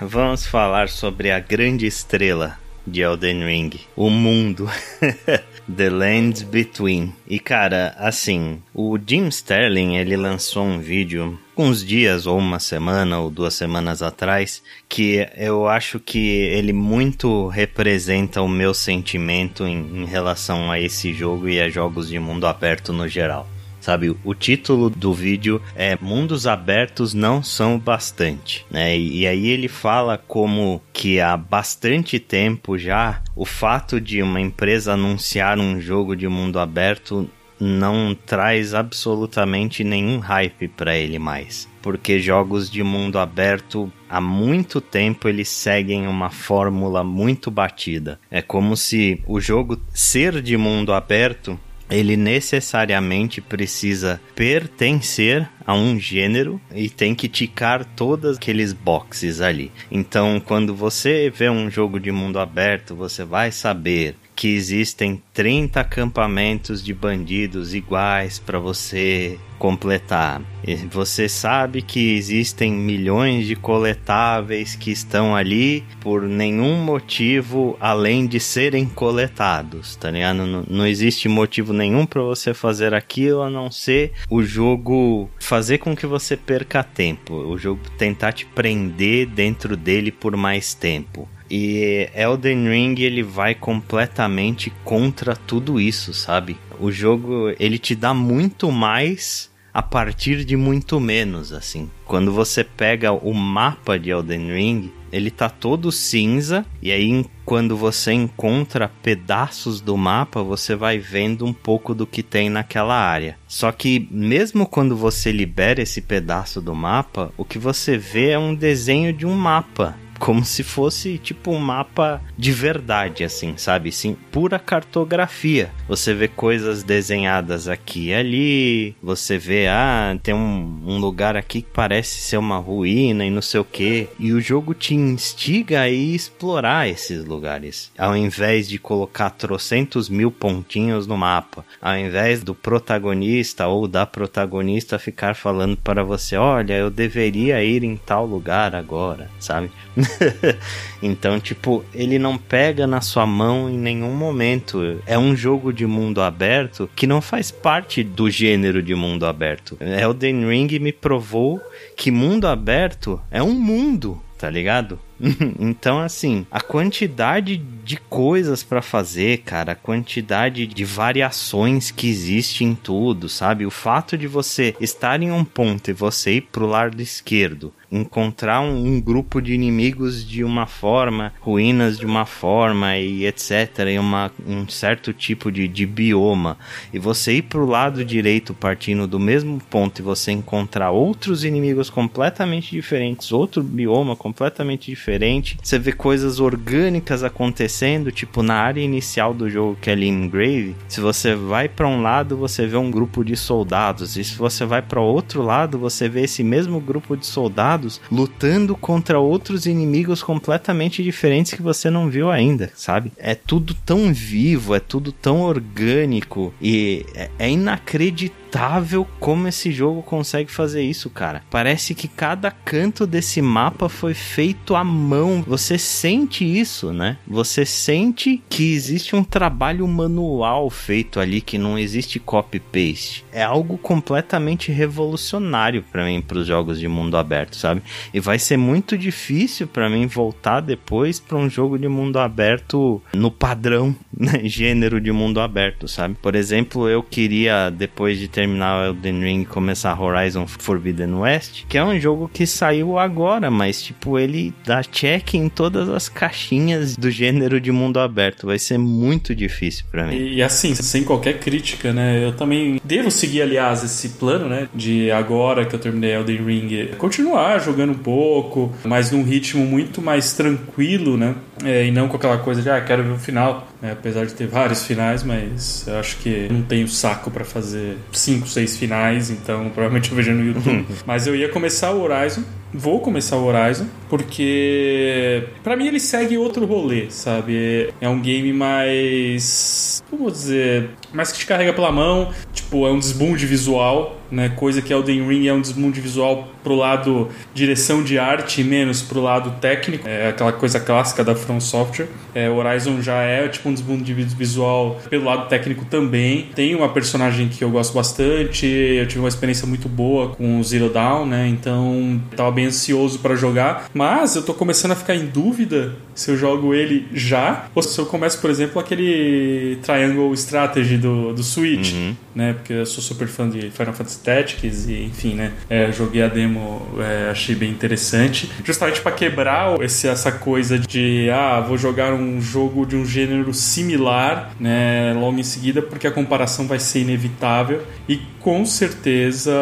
Vamos falar sobre a grande estrela de Elden Ring, o mundo. [LAUGHS] The Lands Between. E cara, assim, o Jim Sterling, ele lançou um vídeo uns dias ou uma semana ou duas semanas atrás, que eu acho que ele muito representa o meu sentimento em, em relação a esse jogo e a jogos de mundo aberto no geral sabe? O título do vídeo é Mundos Abertos Não São Bastante, né? E, e aí ele fala como que há bastante tempo já o fato de uma empresa anunciar um jogo de mundo aberto não traz absolutamente nenhum hype para ele mais. Porque jogos de mundo aberto há muito tempo eles seguem uma fórmula muito batida. É como se o jogo ser de mundo aberto ele necessariamente precisa pertencer a um gênero e tem que ticar todos aqueles boxes ali. Então, quando você vê um jogo de mundo aberto, você vai saber que existem 30 acampamentos de bandidos iguais para você completar. E você sabe que existem milhões de coletáveis que estão ali por nenhum motivo além de serem coletados, tá ligado? Não, não existe motivo nenhum para você fazer aquilo a não ser o jogo fazer com que você perca tempo, o jogo tentar te prender dentro dele por mais tempo. E Elden Ring ele vai completamente contra tudo isso, sabe? O jogo ele te dá muito mais a partir de muito menos, assim. Quando você pega o mapa de Elden Ring, ele tá todo cinza e aí quando você encontra pedaços do mapa, você vai vendo um pouco do que tem naquela área. Só que mesmo quando você libera esse pedaço do mapa, o que você vê é um desenho de um mapa como se fosse tipo um mapa de verdade, assim, sabe? Sim, pura cartografia. Você vê coisas desenhadas aqui e ali, você vê, ah, tem um, um lugar aqui que parece ser uma ruína e não sei o que. E o jogo te instiga a explorar esses lugares. Ao invés de colocar trocentos mil pontinhos no mapa. Ao invés do protagonista ou da protagonista ficar falando para você, olha, eu deveria ir em tal lugar agora, sabe? [LAUGHS] então, tipo, ele não pega na sua mão em nenhum momento. É um jogo de mundo aberto que não faz parte do gênero de mundo aberto. Elden Ring me provou que mundo aberto é um mundo, tá ligado? [LAUGHS] então, assim, a quantidade de coisas para fazer, cara, a quantidade de variações que existe em tudo, sabe? O fato de você estar em um ponto e você ir pro lado esquerdo, encontrar um, um grupo de inimigos de uma forma, ruínas de uma forma e etc, e uma, um certo tipo de, de bioma, e você ir pro lado direito partindo do mesmo ponto e você encontrar outros inimigos completamente diferentes, outro bioma completamente diferente. Você vê coisas orgânicas acontecendo, tipo na área inicial do jogo, que é Grave. Se você vai para um lado, você vê um grupo de soldados, e se você vai para outro lado, você vê esse mesmo grupo de soldados lutando contra outros inimigos completamente diferentes que você não viu ainda, sabe? É tudo tão vivo, é tudo tão orgânico e é, é inacreditável inacreditável como esse jogo consegue fazer isso, cara. Parece que cada canto desse mapa foi feito à mão. Você sente isso, né? Você sente que existe um trabalho manual feito ali, que não existe copy-paste. É algo completamente revolucionário para mim para os jogos de mundo aberto, sabe? E vai ser muito difícil para mim voltar depois para um jogo de mundo aberto no padrão, [LAUGHS] né? gênero de mundo aberto, sabe? Por exemplo, eu queria depois de terminar Elden Ring e começar Horizon Forbidden West, que é um jogo que saiu agora, mas tipo, ele dá check em todas as caixinhas do gênero de mundo aberto. Vai ser muito difícil para mim. E, assim, sem qualquer crítica, né? Eu também devo seguir, aliás, esse plano, né? De agora que eu terminei Elden Ring, continuar jogando um pouco, mas num ritmo muito mais tranquilo, né? É, e não com aquela coisa de, ah, quero ver o final. É, apesar de ter vários finais, mas eu acho que não tenho saco para fazer cinco, seis finais, então [LAUGHS] provavelmente eu vejo no YouTube. mas eu ia começar o Horizon, vou começar o Horizon, porque para mim ele segue outro rolê, sabe? É um game mais. Como dizer? Mais que te carrega pela mão, tipo, é um desbunde visual, né? Coisa que Elden Ring é um desbunde visual pro lado direção de arte e menos pro lado técnico. É aquela coisa clássica da From Software. É, Horizon já é tipo um desbunde visual pelo lado técnico também. Tem uma personagem que eu gosto bastante, eu tive uma experiência muito boa com o Zero Dawn, né? Então, tava bem ansioso para jogar, mas eu tô começando a ficar em dúvida se eu jogo ele já ou se eu começo, por exemplo, aquele Triangle Strategy do, do Switch. Uhum né? Porque eu sou super fã de Final Fantasy Tactics e, enfim, né? É, joguei a demo, é, achei bem interessante. Justamente para quebrar esse, essa coisa de, ah, vou jogar um jogo de um gênero similar, né? Logo em seguida, porque a comparação vai ser inevitável. E com certeza,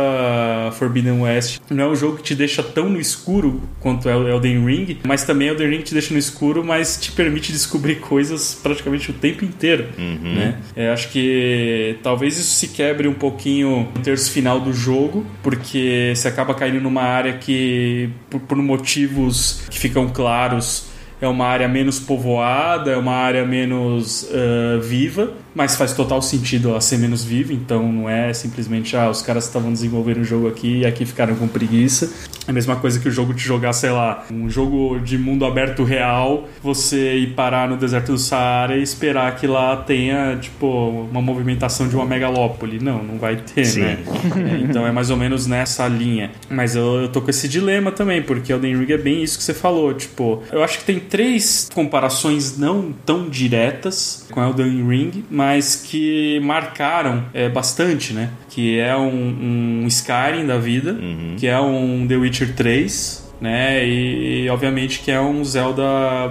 Forbidden West não é um jogo que te deixa tão no escuro quanto é Elden Ring, mas também Elden Ring te deixa no escuro, mas te permite descobrir coisas praticamente o tempo inteiro, Uhum. né? É, acho que talvez isso se quebre um pouquinho no terço final do jogo, porque você acaba caindo numa área que, por, por motivos que ficam claros, é uma área menos povoada, é uma área menos ah, viva, mas faz total sentido ela ser menos viva, então não é simplesmente, ah, os caras estavam desenvolvendo o jogo aqui e aqui ficaram com preguiça. É a mesma coisa que o jogo te jogar, sei lá, um jogo de mundo aberto real, você ir parar no deserto do Saara e esperar que lá tenha, tipo, uma movimentação de uma megalópole. Não, não vai ter, Sim. né? É, então é mais ou menos nessa linha. Mas eu, eu tô com esse dilema também, porque Elden Ring é bem isso que você falou. Tipo, eu acho que tem três comparações não tão diretas com Elden Ring, mas que marcaram é, bastante, né? Que é um, um Skyrim da vida, Uhum. que é um The Witcher 3, né? E, obviamente que é um Zelda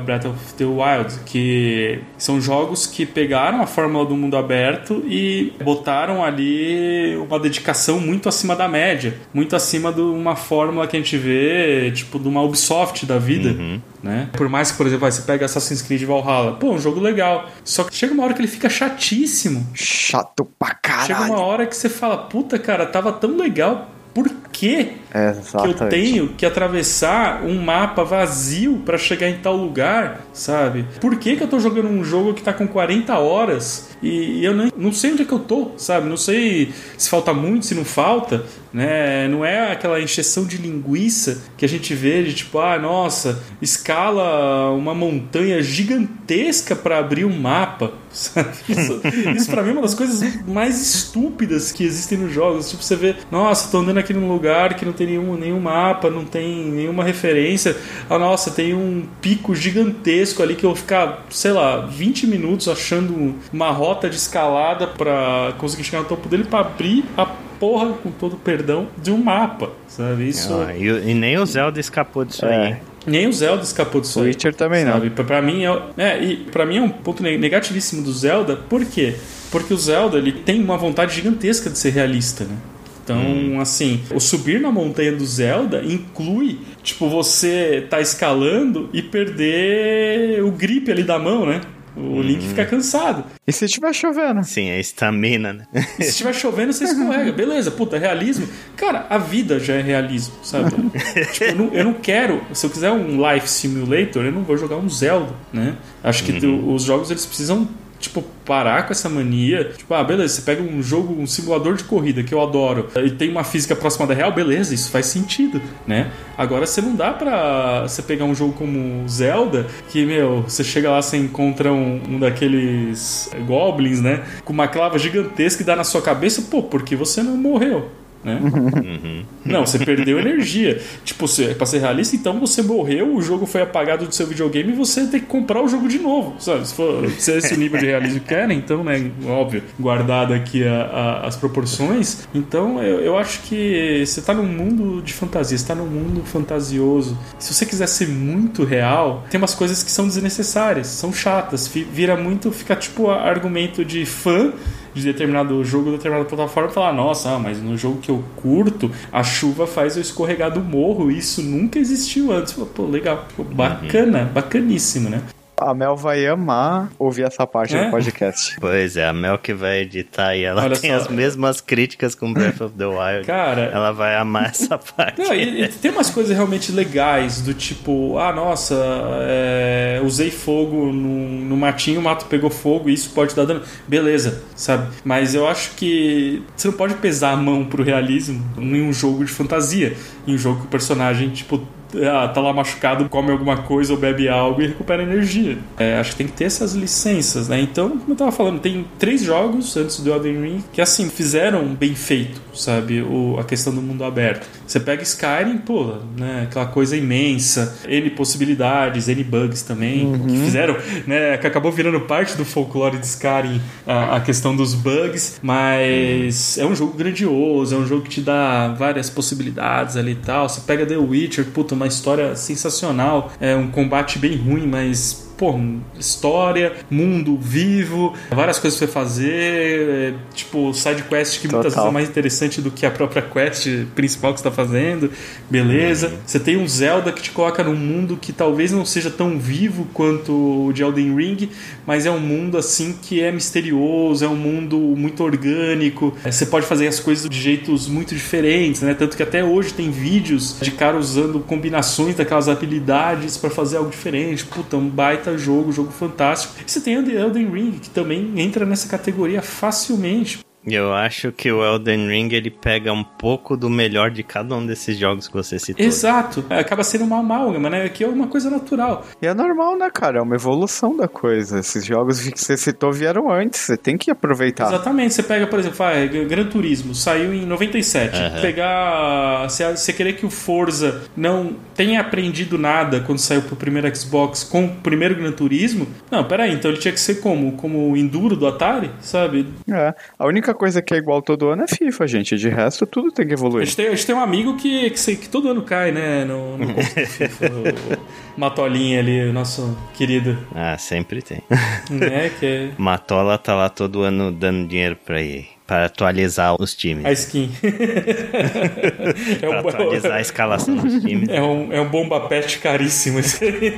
Breath of the Wild, que são jogos que pegaram a fórmula do mundo aberto e botaram ali uma dedicação muito acima da média, muito acima de uma fórmula que a gente vê, tipo, de uma Ubisoft da vida. Uhum. Né? Por mais que, por exemplo, vai, você pega Assassin's Creed Valhalla, pô, um jogo legal. Só que chega uma hora que ele fica chatíssimo. Chato pra Chega uma caralho. hora que você fala, puta, cara, tava tão legal. Por que É, que eu exatamente. tenho que atravessar um mapa vazio pra chegar em tal lugar, sabe? Por que, que eu tô jogando um jogo que tá com 40 horas e eu não, não sei onde é que eu tô, sabe? Não sei se falta muito, se não falta, né? Não é aquela encheção de linguiça que a gente vê de tipo, ah, nossa, escala uma montanha gigantesca pra abrir um mapa, [LAUGHS] sabe? Isso, isso pra mim é uma das coisas mais estúpidas que existem nos jogos. Tipo, você vê, nossa, tô andando aqui num lugar que não tem nenhum, nenhum mapa, não tem nenhuma referência. Ah, nossa, tem um pico gigantesco ali que eu vou ficar, sei lá, 20 minutos achando uma rota de escalada pra conseguir chegar no topo dele pra abrir a porra, com todo o perdão, de um mapa, sabe? Isso. Ah, e, e nem o Zelda escapou disso É. aí. Nem o Zelda escapou disso aí. Witcher também não. Sabe? Pra, pra mim é, é, e pra mim é um ponto ne- negativíssimo do Zelda. Por quê? Porque o Zelda ele tem uma vontade gigantesca de ser realista, né? Então, assim, o subir na montanha do Zelda inclui, tipo, você tá escalando e perder o grip ali da mão, né? O Link fica cansado. E se tiver chovendo? Sim, a estamina, né? [LAUGHS] E se estiver chovendo, você escorrega. [LAUGHS] Beleza, puta, realismo. Cara, a vida já é realismo, sabe? [LAUGHS] tipo, eu não, eu não quero. Se eu quiser um Life Simulator, eu não vou jogar um Zelda, né? Acho que Uhum. os jogos eles precisam. Tipo, parar com essa mania. Tipo, ah, beleza, você pega um jogo, um simulador de corrida que eu adoro e tem uma física próxima da real, beleza, isso faz sentido, né? Agora você não dá pra você pegar um jogo como Zelda, que, meu, você chega lá, você encontra um, um daqueles goblins, né? Com uma clava gigantesca e dá na sua cabeça, pô, porque você não morreu. Né? Uhum. Não, você perdeu energia. Tipo, se, pra ser realista, então você morreu, o jogo foi apagado do seu videogame e você tem que comprar o jogo de novo. Sabe? Se, for, se é esse nível de realismo que querem, então, né, óbvio, guardado aqui a- a- as proporções. Então, eu, eu acho que você tá num mundo de fantasia, você tá num mundo fantasioso. Se você quiser ser muito real, tem umas coisas que são desnecessárias, são chatas. Vira muito, fica tipo argumento de fã de determinado jogo, determinada plataforma, e falar, nossa, ah, mas no jogo que eu curto, a chuva faz eu escorregar do morro, isso nunca existiu antes. Pô, pô, legal, pô, bacana, bacaníssimo, né? A Mel vai amar ouvir essa parte É? do podcast. Pois é, a Mel que vai editar e ela Olha tem só. as mesmas críticas com Breath of the Wild. Cara, Ela vai amar [LAUGHS] essa parte. Não, e, e tem umas coisas realmente legais, do tipo, ah, nossa, é, usei fogo no, no matinho, o mato pegou fogo e isso pode dar dano. Beleza, sabe? Mas eu acho que você não pode pesar a mão pro realismo em um jogo de fantasia, em um jogo que o personagem, tipo, tá lá machucado, come alguma coisa ou bebe algo e recupera energia. É, acho que tem que ter essas licenças, né? Então, como eu tava falando, tem três jogos antes do Elden Ring que, assim, fizeram bem feito, sabe? O, a questão do mundo aberto. Você pega Skyrim, pô, né? Aquela coisa imensa, N possibilidades, N bugs também, uhum. que fizeram, né? Que acabou virando parte do folclore de Skyrim, a, a questão dos bugs, mas uhum. é um jogo grandioso, é um jogo que te dá várias possibilidades ali e tal. Você pega The Witcher, puta, uma história sensacional, é um combate bem ruim, mas pô, história, mundo vivo, várias coisas pra você fazer, tipo, side quest que Total. muitas vezes é mais interessante do que a própria quest principal que você tá fazendo, beleza. Uhum. Você tem um Zelda que te coloca num mundo que talvez não seja tão vivo quanto o de Elden Ring, mas é um mundo assim que é misterioso, é um mundo muito orgânico, você pode fazer as coisas de jeitos muito diferentes, né? Tanto que até hoje tem vídeos de cara usando combinações daquelas habilidades para fazer algo diferente. Puta, um baita baita jogo, jogo fantástico. E você tem Elden Ring, que também entra nessa categoria facilmente. Eu acho que o Elden Ring ele pega um pouco do melhor de cada um desses jogos que você citou. Exato. É, acaba sendo uma amálgama, né? Que é uma coisa natural. E é normal, né, cara? É uma evolução da coisa. Esses jogos que você citou vieram antes. Você tem que aproveitar. Exatamente. Você pega, por exemplo, vai, Gran Turismo saiu em 97. Uhum. Pegar. Você querer que o Forza não tenha aprendido nada quando saiu pro primeiro Xbox com o primeiro Gran Turismo. Não, peraí. Então ele tinha que ser como? Como o Enduro do Atari, sabe? É. A única única coisa que é igual todo ano é FIFA, gente. De resto, tudo tem que evoluir. A gente tem, a gente tem um amigo que, que, que, todo ano cai, né? No, no FIFA. o Matolinha ali, o nosso querido. Ah, sempre tem. Né? Que é... Matola tá lá todo ano dando dinheiro pra ir para atualizar os times. A skin. [LAUGHS] é um, atualizar a escalação dos times. É um, é um bomba pet caríssimo esse aí.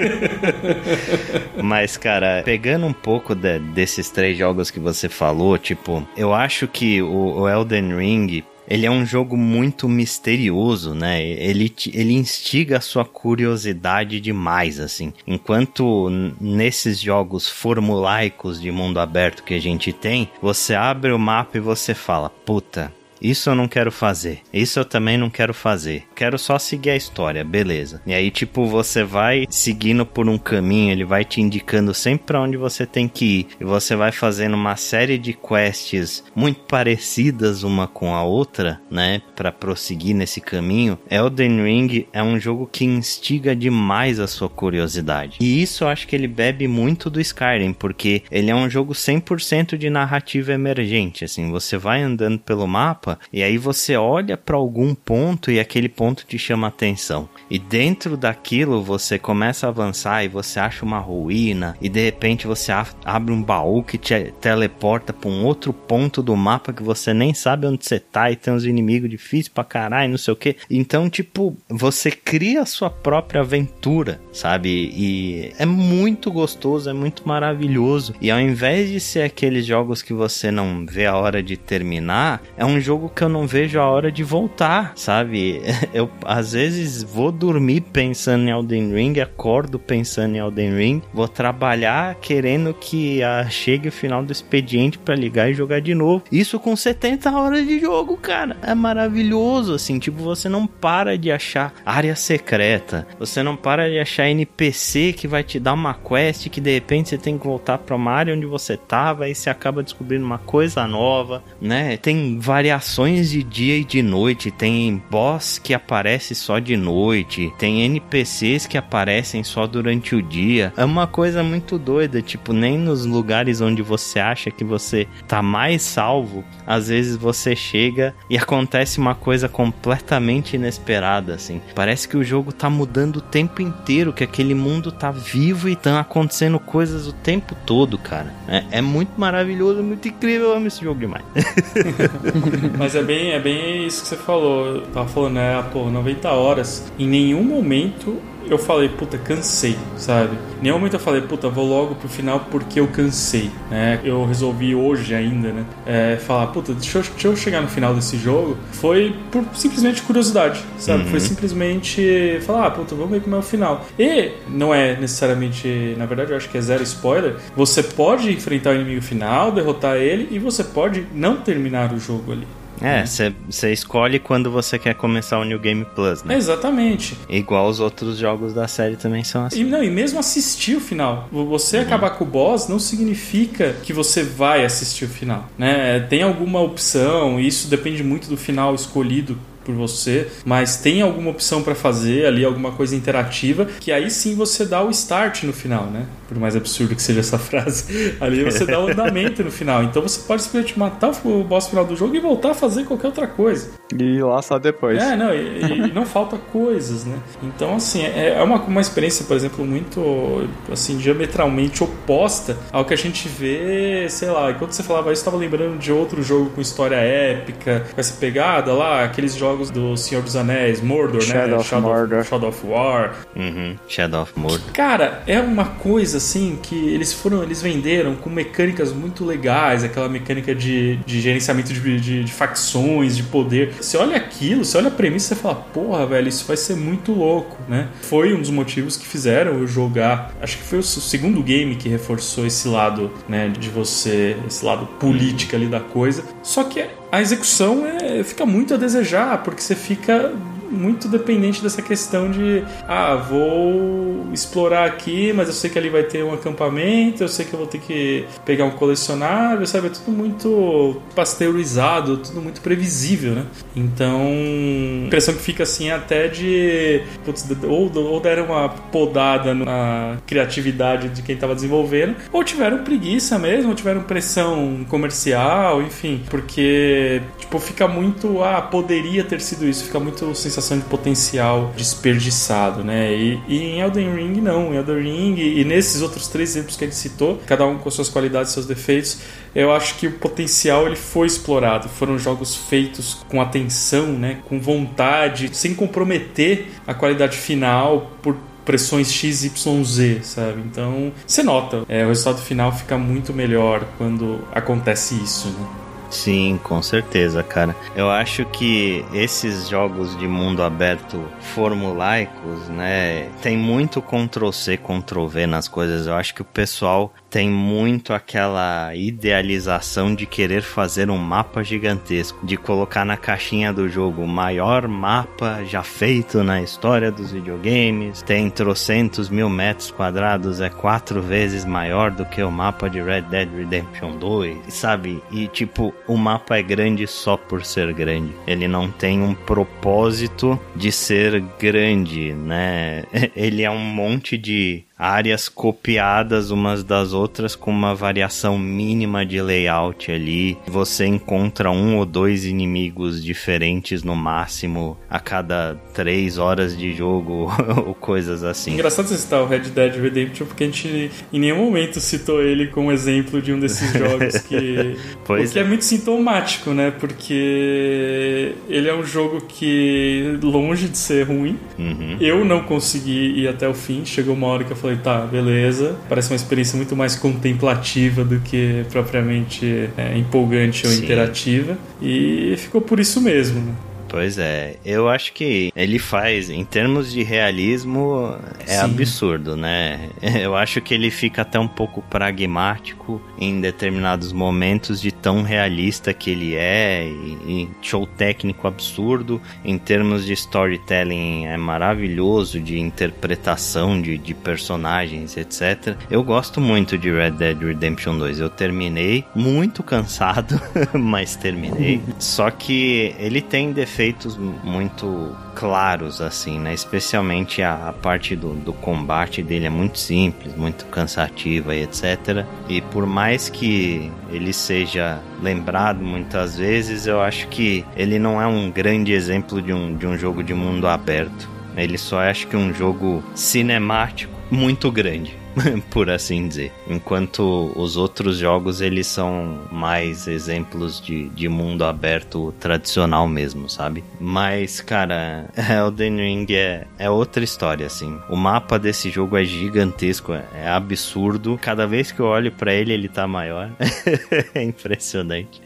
[LAUGHS] Mas, cara, pegando um pouco de, desses três jogos que você falou, tipo, eu acho que o, o Elden Ring ele é um jogo muito misterioso, né? Ele, ele instiga a sua curiosidade demais, assim. Enquanto nesses jogos formulaicos de mundo aberto que a gente tem, você abre o mapa e você fala, puta, isso eu não quero fazer. Isso eu também não quero fazer. Quero só seguir a história, beleza. E aí, tipo, você vai seguindo por um caminho, ele vai te indicando sempre para onde você tem que ir. E você vai fazendo uma série de quests muito parecidas uma com a outra, né? Para prosseguir nesse caminho. Elden Ring é um jogo que instiga demais a sua curiosidade. E isso eu acho que ele bebe muito do Skyrim, porque ele é um jogo 100% de narrativa emergente. Assim, você vai andando pelo mapa e aí você olha para algum ponto e aquele ponto te chama atenção. E dentro daquilo você começa a avançar e você acha uma ruína e de repente você abre um baú que te teleporta para um outro ponto do mapa que você nem sabe onde você tá e tem uns inimigos difíceis pra caralho, não sei o que. Então, tipo, você cria a sua própria aventura, sabe? E é muito gostoso, é muito maravilhoso. E ao invés de ser aqueles jogos que você não vê a hora de terminar, é um jogo que eu não vejo a hora de voltar, sabe? [LAUGHS] Eu às vezes vou dormir pensando em Elden Ring, acordo pensando em Elden Ring, vou trabalhar querendo que a, chegue o final do expediente para ligar e jogar de novo. Isso com 70 horas de jogo, cara. É maravilhoso, assim, tipo, você não para de achar área secreta, você não para de achar NPC que vai te dar uma quest que de repente você tem que voltar para uma área onde você tava e você acaba descobrindo uma coisa nova, né? Tem variações ações de dia e de noite, tem boss que aparece só de noite, tem NPCs que aparecem só durante o dia. É uma coisa muito doida, tipo, nem nos lugares onde você acha que você tá mais salvo, às vezes você chega e acontece uma coisa completamente inesperada, assim. Parece que o jogo tá mudando o tempo inteiro, que aquele mundo tá vivo e estão acontecendo coisas o tempo todo, cara. É, é muito maravilhoso, muito incrível, eu amo esse jogo demais. [LAUGHS] Mas é bem, é bem isso que você falou. Eu tava falando, né? Pô, 90 horas. Em nenhum momento eu falei, puta, cansei, sabe? Em nenhum momento eu falei, puta, vou logo pro final porque eu cansei, né? Eu resolvi hoje ainda, né? É, falar, puta, deixa eu, deixa eu, chegar no final desse jogo. Foi por simplesmente curiosidade, sabe? Uhum. Foi simplesmente falar, ah, puta, vamos ver como é o final. E não é necessariamente, na verdade, eu acho que é zero spoiler. Você pode enfrentar o inimigo final, derrotar ele e você pode não terminar o jogo ali É, você né? escolhe quando você quer começar o New Game Plus, né? Exatamente. Igual os outros jogos da série também são assim. E, não, e mesmo assistir o final. Você uhum. acabar com o boss não significa que você vai assistir o final, né? Tem alguma opção, isso depende muito do final escolhido por você, mas tem alguma opção para fazer ali, alguma coisa interativa, que aí sim você dá o start no final, né? Por mais absurdo que seja essa [LAUGHS] frase, ali você dá o andamento no final. Então você pode simplesmente matar o boss final do jogo e voltar a fazer qualquer outra coisa. E lá só depois. É, não, e, e [LAUGHS] não falta coisas, né? Então, assim, é, é uma, uma experiência, por exemplo, muito, assim, diametralmente oposta ao que a gente vê, sei lá, enquanto você falava isso, eu estava lembrando de outro jogo com história épica, com essa pegada lá, aqueles jogos jogos do Senhor dos Anéis, Mordor, né? Shadow né? Of Shadow, Mordor. Of, Shadow of War. Uhum. Shadow of Mordor. Cara, é uma coisa assim que eles foram, eles venderam com mecânicas muito legais, aquela mecânica de, de gerenciamento de, de, de facções, de poder. Você olha aquilo, você olha a premissa e fala, porra, velho, isso vai ser muito louco, né? Foi um dos motivos que fizeram eu jogar. Acho que foi o segundo game que reforçou esse lado, né, de você, esse lado político ali da coisa. Só que a execução é, fica muito a desejar, porque você fica muito dependente dessa questão de ah, vou explorar aqui, mas eu sei que ali vai ter um acampamento, eu sei que eu vou ter que pegar um colecionável, sabe? É tudo muito pasteurizado, tudo muito previsível, né? Então, a impressão que fica assim até de putz, ou, ou deram uma podada na criatividade de quem estava desenvolvendo, ou tiveram preguiça mesmo, ou tiveram pressão comercial, enfim, porque tipo fica muito ah, poderia ter sido isso, fica muito sensação sensação de potencial desperdiçado, né? E, e, em Elden Ring não, em Elden Ring e, nesses outros três exemplos que ele citou, cada um com suas qualidades seus defeitos, eu acho que o potencial ele foi explorado. Foram jogos feitos com atenção, né? Com vontade, sem comprometer a qualidade final por pressões XYZ, sabe? Então, você nota, é, o resultado final fica muito melhor quando acontece isso, né? Sim, com certeza, cara. Eu acho que esses jogos de mundo aberto formulaicos, né, tem muito Ctrl C, Ctrl V nas coisas. Eu acho que o pessoal tem muito aquela idealização de querer fazer um mapa gigantesco, de colocar na caixinha do jogo o maior mapa já feito na história dos videogames, tem trocentos mil metros quadrados, é quatro vezes maior do que o mapa de Red Dead Redemption 2, sabe? E tipo, o mapa é grande só por ser grande. Ele não tem um propósito de ser grande, né? [LAUGHS] Ele é um monte de áreas copiadas umas das outras com uma variação mínima de layout ali. Você encontra um ou dois inimigos diferentes no máximo a cada três horas de jogo [LAUGHS] ou coisas assim. Engraçado você citar o Red Dead Redemption porque a gente em nenhum momento citou ele como exemplo de um desses [LAUGHS] jogos que pois o que é. é muito sintomático, né? Porque ele é um jogo que longe de ser ruim, uhum. eu não consegui ir até o fim. Chegou uma hora que eu falei, tá, beleza. Parece uma experiência muito mais contemplativa do que propriamente é, empolgante ou Sim. interativa. E ficou por isso mesmo. Pois é, eu acho que ele faz, em termos de realismo, é Sim. absurdo, né? [LAUGHS] Eu acho que ele fica até um pouco pragmático em determinados momentos de tão realista que ele é, e, show técnico absurdo, em termos de storytelling é maravilhoso, de interpretação de, de personagens, etc. Eu gosto muito de Red Dead Redemption 2, eu terminei muito cansado, [LAUGHS] mas terminei. [LAUGHS] Só que ele tem defeitos efeitos muito claros, assim, né? Especialmente a, a parte do, do, combate dele é muito simples, muito cansativa e etc. E por mais que ele seja lembrado muitas vezes, eu acho que ele não é um grande exemplo de um, de um jogo de mundo aberto. Ele só é, acho que um jogo cinemático muito grande. [LAUGHS] por assim dizer. Enquanto os outros jogos eles são mais exemplos de, de mundo aberto tradicional mesmo, sabe? Mas, cara, [LAUGHS] Elden Ring é, é outra história, assim. O mapa desse jogo é gigantesco, é, é absurdo. Cada vez que eu olho para ele, ele tá maior. [LAUGHS] é impressionante.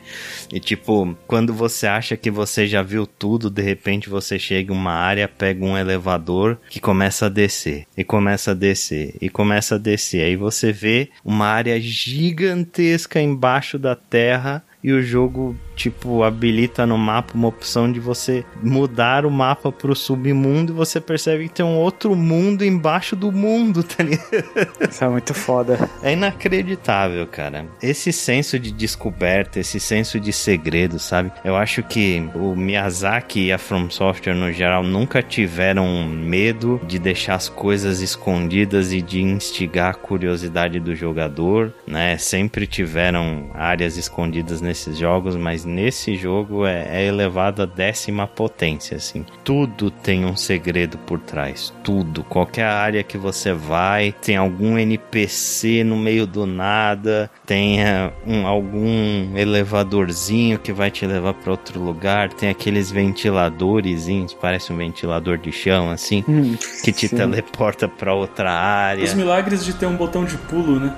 E tipo, quando você acha que você já viu tudo, de repente você chega em uma área, pega um elevador que começa a descer, e começa a descer, e começa a descer. Aí você vê uma área gigantesca embaixo da terra e o jogo tipo, habilita no mapa uma opção de você mudar o mapa pro submundo e você percebe que tem um outro mundo embaixo do mundo, [LAUGHS] tá ligado? Isso é muito foda. É inacreditável, cara. Esse senso de descoberta, esse senso de segredo, sabe? Eu acho que o Miyazaki e a From Software no geral nunca tiveram medo de deixar as coisas escondidas e de instigar a curiosidade do jogador, né? Sempre tiveram áreas escondidas nesses jogos, mas nesse jogo é, é elevado a décima potência, assim. Tudo tem um segredo por trás, tudo. Qualquer área que você vai, tem algum NPC no meio do nada, tem um, algum elevadorzinho que vai te levar para outro lugar, tem aqueles ventiladores, parece um ventilador de chão, assim, hum, que te sim. teleporta para outra área. Os milagres de ter um botão de pulo, né?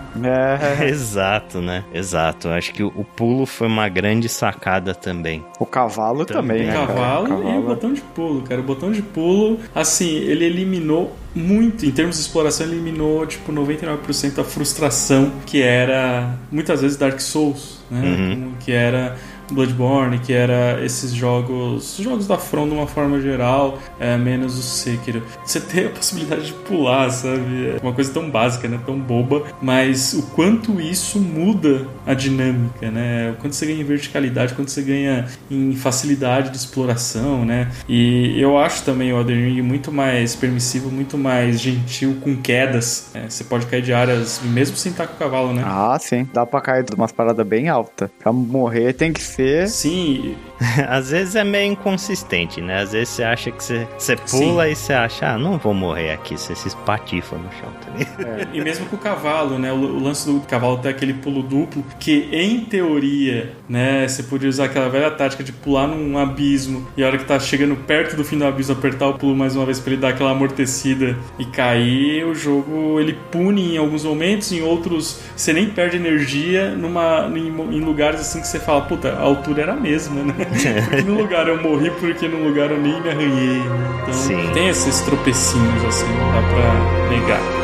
É. [LAUGHS] Exato, né? Exato. Acho que o pulo foi uma grande sacada também. O cavalo também, também né? O cavalo, cavalo e o botão de pulo, cara. O botão de pulo, assim, ele eliminou muito, em termos de exploração, eliminou tipo 99% da frustração que era muitas vezes Dark Souls, né? Uhum. Que era Bloodborne, que era esses jogos, jogos da From de uma forma geral, é, menos o Sekiro. Você tem a [LAUGHS] possibilidade de pular, sabe? É uma coisa tão básica, né? Tão boba, mas o quanto isso muda a dinâmica, né? O quanto você ganha em verticalidade, quanto você ganha em facilidade de exploração, né? E eu acho também o Elden Ring muito mais permissivo, muito mais gentil com quedas. Né? Você pode cair de áreas mesmo sem estar com o cavalo, né? Ah, sim. Dá pra cair de umas paradas bem altas. Pra morrer tem que ser Sim. [LAUGHS] Às vezes é meio inconsistente, né? Às vezes você acha que você, você pula Sim. e você acha, ah, não vou morrer aqui, você se espatifa no chão também. É. E mesmo com o cavalo, né? O, o, lance do cavalo tem aquele pulo duplo, que em teoria, né, você podia usar aquela velha tática de pular num abismo e a hora que tá chegando perto do fim do abismo, apertar o pulo mais uma vez para ele dar aquela amortecida e cair. O jogo ele pune em alguns momentos, em outros você nem perde energia numa, em, em lugares assim que você fala, puta, a altura era a mesma, né? [LAUGHS] Num lugar eu morri, porque num lugar eu nem me arranhei. Então Sim. tem esses tropecinhos assim, não dá pra negar.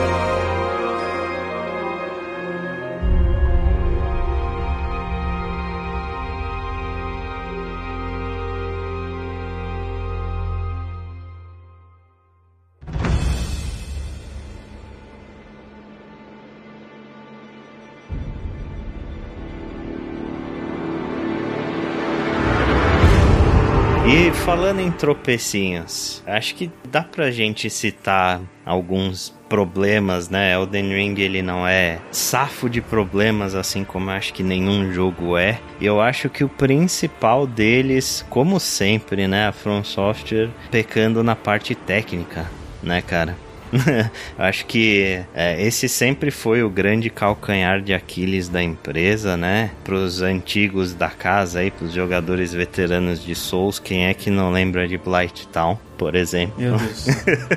Tropecinhos, acho que dá pra gente citar alguns problemas, né? Elden Ring ele não é safo de problemas, assim como acho que nenhum jogo é. E eu acho que o principal deles, como sempre, né? A From Software pecando na parte técnica, né, cara? [LAUGHS] Acho que é, esse sempre foi o grande calcanhar de Aquiles da empresa, né? Para os antigos da casa aí, para os jogadores veteranos de Souls, quem é que não lembra de Blight Town? Por exemplo. Meu Deus.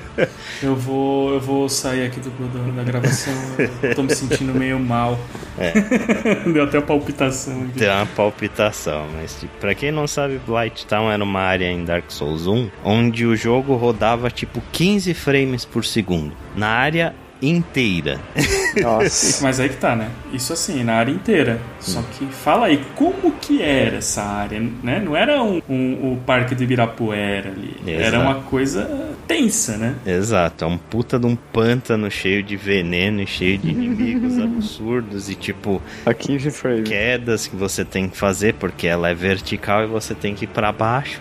[LAUGHS] eu vou, eu vou sair aqui do, do da gravação. Eu tô me sentindo meio mal. É. [LAUGHS] Deu até uma palpitação. Aqui. Deu uma palpitação, mas tipo, pra quem não sabe, Blight Town era uma área em Dark Souls 1 onde o jogo rodava tipo 15 frames por segundo. Na área inteira. [LAUGHS] Nossa. Mas aí que tá, né? Isso assim, na área inteira. Só que fala aí, como que era essa área, né? Não era um, um, o Parque do Ibirapuera ali. Exato. Era uma coisa tensa, né? Exato. É um puta de um pântano cheio de veneno e cheio de inimigos [LAUGHS] absurdos e tipo... A 15 frames. Quedas que você tem que fazer porque ela é vertical e você tem que ir pra baixo.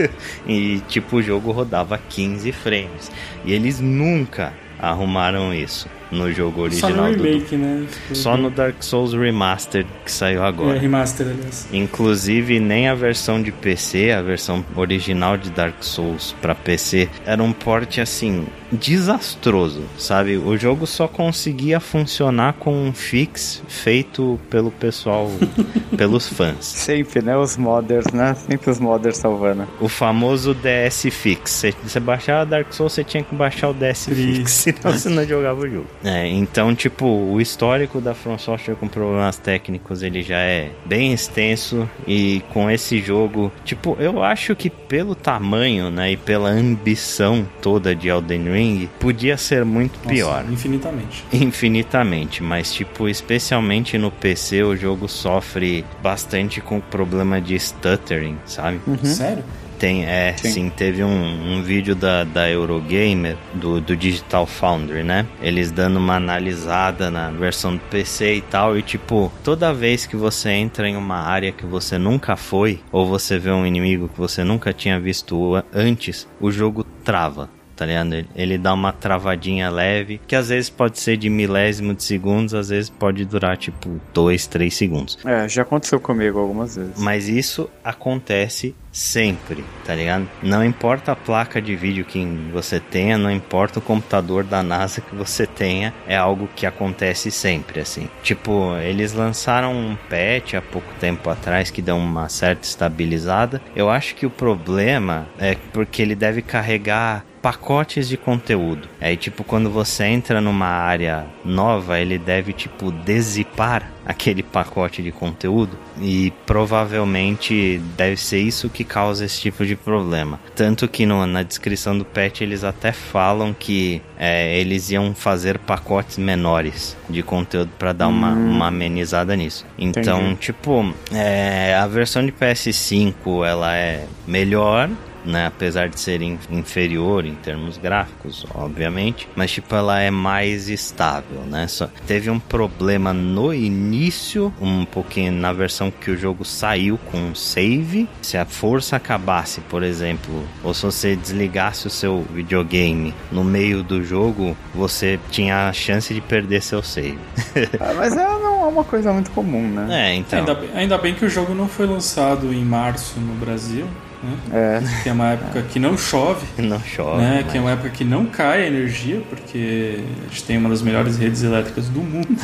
[LAUGHS] e tipo, o jogo rodava 15 frames. E eles nunca arrumaram isso no jogo original. Só no remake, do... né? Só no Dark Souls Remastered que saiu agora. É, remaster, aliás. Inclusive, nem a versão de PC, a versão original de Dark Souls para PC, era um porte assim desastroso, sabe? O jogo só conseguia funcionar com um fix feito pelo pessoal, [LAUGHS] pelos fãs. Sempre, né? Os modders, né? Sempre os modders salvando. O famoso DS Fix. Você baixava Dark Souls, você tinha que baixar o DS Fix. [LAUGHS] senão você não jogava o jogo. É, então, tipo, o histórico da From Software com problemas técnicos ele já é bem extenso e com esse jogo, tipo, eu acho que pelo tamanho, né, e pela ambição toda de Elden Ring, podia ser muito Nossa, pior. Infinitamente. Infinitamente, mas tipo, especialmente no PC o jogo sofre bastante com o problema de stuttering, sabe? Sério? Tem, é, sim, Sim. teve um, um vídeo da, da Eurogamer, do, do Digital Foundry, né? Eles dando uma analisada na versão do PC e tal, e tipo, toda vez que você entra em uma área que você nunca foi, ou você vê um inimigo que você nunca tinha visto antes, o jogo trava. Tá ligado? Ele- Ele dá uma travadinha leve, que às vezes pode ser de milésimo de segundos, às vezes pode durar tipo 2, 3 segundos. É, já aconteceu comigo algumas vezes. Mas isso acontece sempre, tá ligado? Não importa a placa de vídeo que você tenha, não importa o computador da NASA que você tenha, é algo que acontece sempre, assim. Tipo, eles lançaram um patch há pouco tempo atrás que deu uma certa estabilizada. Eu acho que o problema é porque ele deve carregar pacotes de conteúdo. Aí, tipo, quando você entra numa área nova, ele deve, tipo, desipar aquele pacote de conteúdo e provavelmente deve ser isso que causa esse tipo de problema. Tanto que no- na descrição do patch eles até falam que é, eles iam fazer pacotes menores de conteúdo para dar uma, uma amenizada nisso. Então, Entendi. tipo, é, a versão de PS5 ela é melhor né? Apesar de ser in- inferior em termos gráficos, obviamente. Mas, tipo, ela é mais estável, né? Só teve um problema no início, um pouquinho na versão que o jogo saiu com um save. Se a força acabasse, por exemplo, ou se você desligasse o seu videogame no meio do jogo, você tinha a chance de perder seu save. [LAUGHS] Ah, mas é, não é uma coisa muito comum, né? é, então. Ainda, bem, ainda bem que o jogo não foi lançado em março no Brasil, né? É. Que é uma época que não chove, [LAUGHS] Não chove. né? mas- Que é uma época que não cai a energia, porque a gente tem uma das melhores redes elétricas do mundo. [LAUGHS]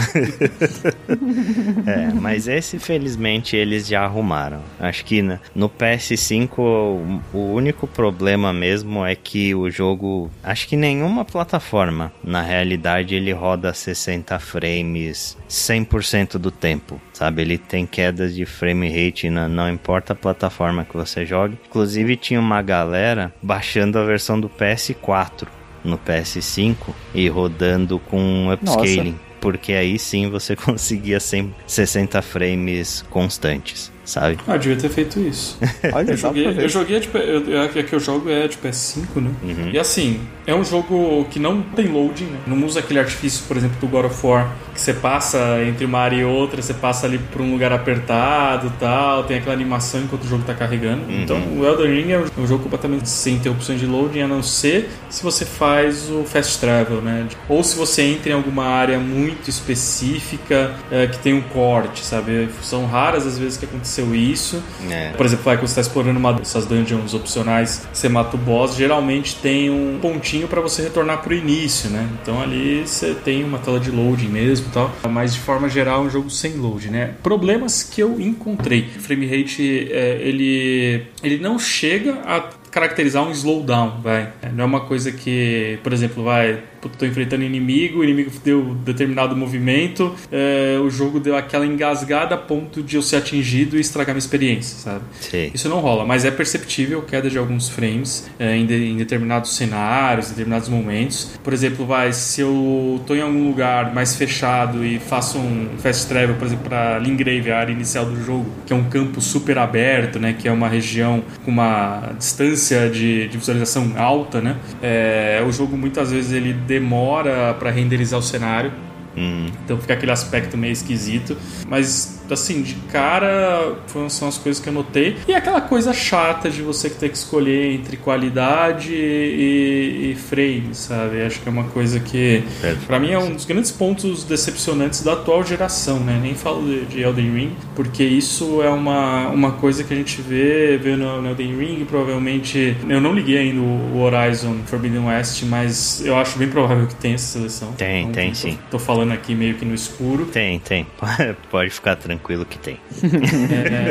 É, mas esse felizmente eles já arrumaram. Acho que no PS5 o, o único problema mesmo é que o jogo, acho que nenhuma plataforma na realidade ele roda 60 frames 100% do tempo, sabe? Ele tem quedas de frame rate, na- não importa a plataforma que você jogue. Inclusive tinha uma galera baixando a versão do PS4 no PS5 e rodando com upscaling porque aí sim você [LAUGHS] conseguia 100, 60 frames constantes, sabe? Ah, eu devia ter feito isso. [LAUGHS] Olha, Eu joguei, eu joguei de, P- eu, a que eu jogo é de PS5, né? Uhum. E assim, é um jogo que não tem loading, né? Não usa aquele artifício, por exemplo, do God of War, que você passa entre uma área e outra, você passa ali por um lugar apertado e tal, tem aquela animação enquanto o jogo tá carregando. Uhum. Então, o Elden Ring é um jogo completamente sem ter opções de loading, a não ser se você faz o fast travel, né? Ou se você entra em alguma área muito específica é, que tem um corte, sabe? São raras as vezes que aconteceu isso. É. Por exemplo, vai, quando você está explorando uma dessas dungeons opcionais, você mata o boss, geralmente tem um pontinho para você retornar pro início, né? Então ali você tem uma tela de loading mesmo e tal. Mas de forma geral é um jogo sem load, né? Problemas que eu encontrei. O frame rate, é, ele, ele não chega a caracterizar um slowdown, vai. Não é uma coisa que, por exemplo, vai, tô enfrentando inimigo, o inimigo deu determinado movimento, é, o jogo deu aquela engasgada a ponto de eu ser atingido e estragar minha experiência, sabe? Sim. Isso não rola, mas é perceptível queda de alguns frames é, em, de- em determinados cenários, em determinados momentos. Por exemplo, vai, se eu tô em algum lugar mais fechado e faço um fast travel, por exemplo, para Lingrave, a área inicial do jogo, que é um campo super aberto, né, que é uma região com uma distância de, de visualização alta, né? É, o jogo muitas vezes ele demora para renderizar o cenário. Hum, Então fica aquele aspecto meio esquisito. Mas, assim, de cara foram, são as coisas que eu notei. E aquela coisa chata de você ter que escolher entre qualidade e, e frame, sabe? Acho que é uma coisa que, Perfeito. pra mim, é um dos grandes pontos decepcionantes da atual geração, né? Nem falo de, de Elden Ring, porque isso é uma, uma coisa que a gente vê, vê no, no Elden Ring. Provavelmente, eu não liguei ainda o Horizon Forbidden West, mas eu acho bem provável que tenha essa seleção. Tem, Então, tem tô- sim. Tô falando aqui meio que no escuro. tem, tem. [LAUGHS] Pode ficar tranquilo. Tranquilo que tem.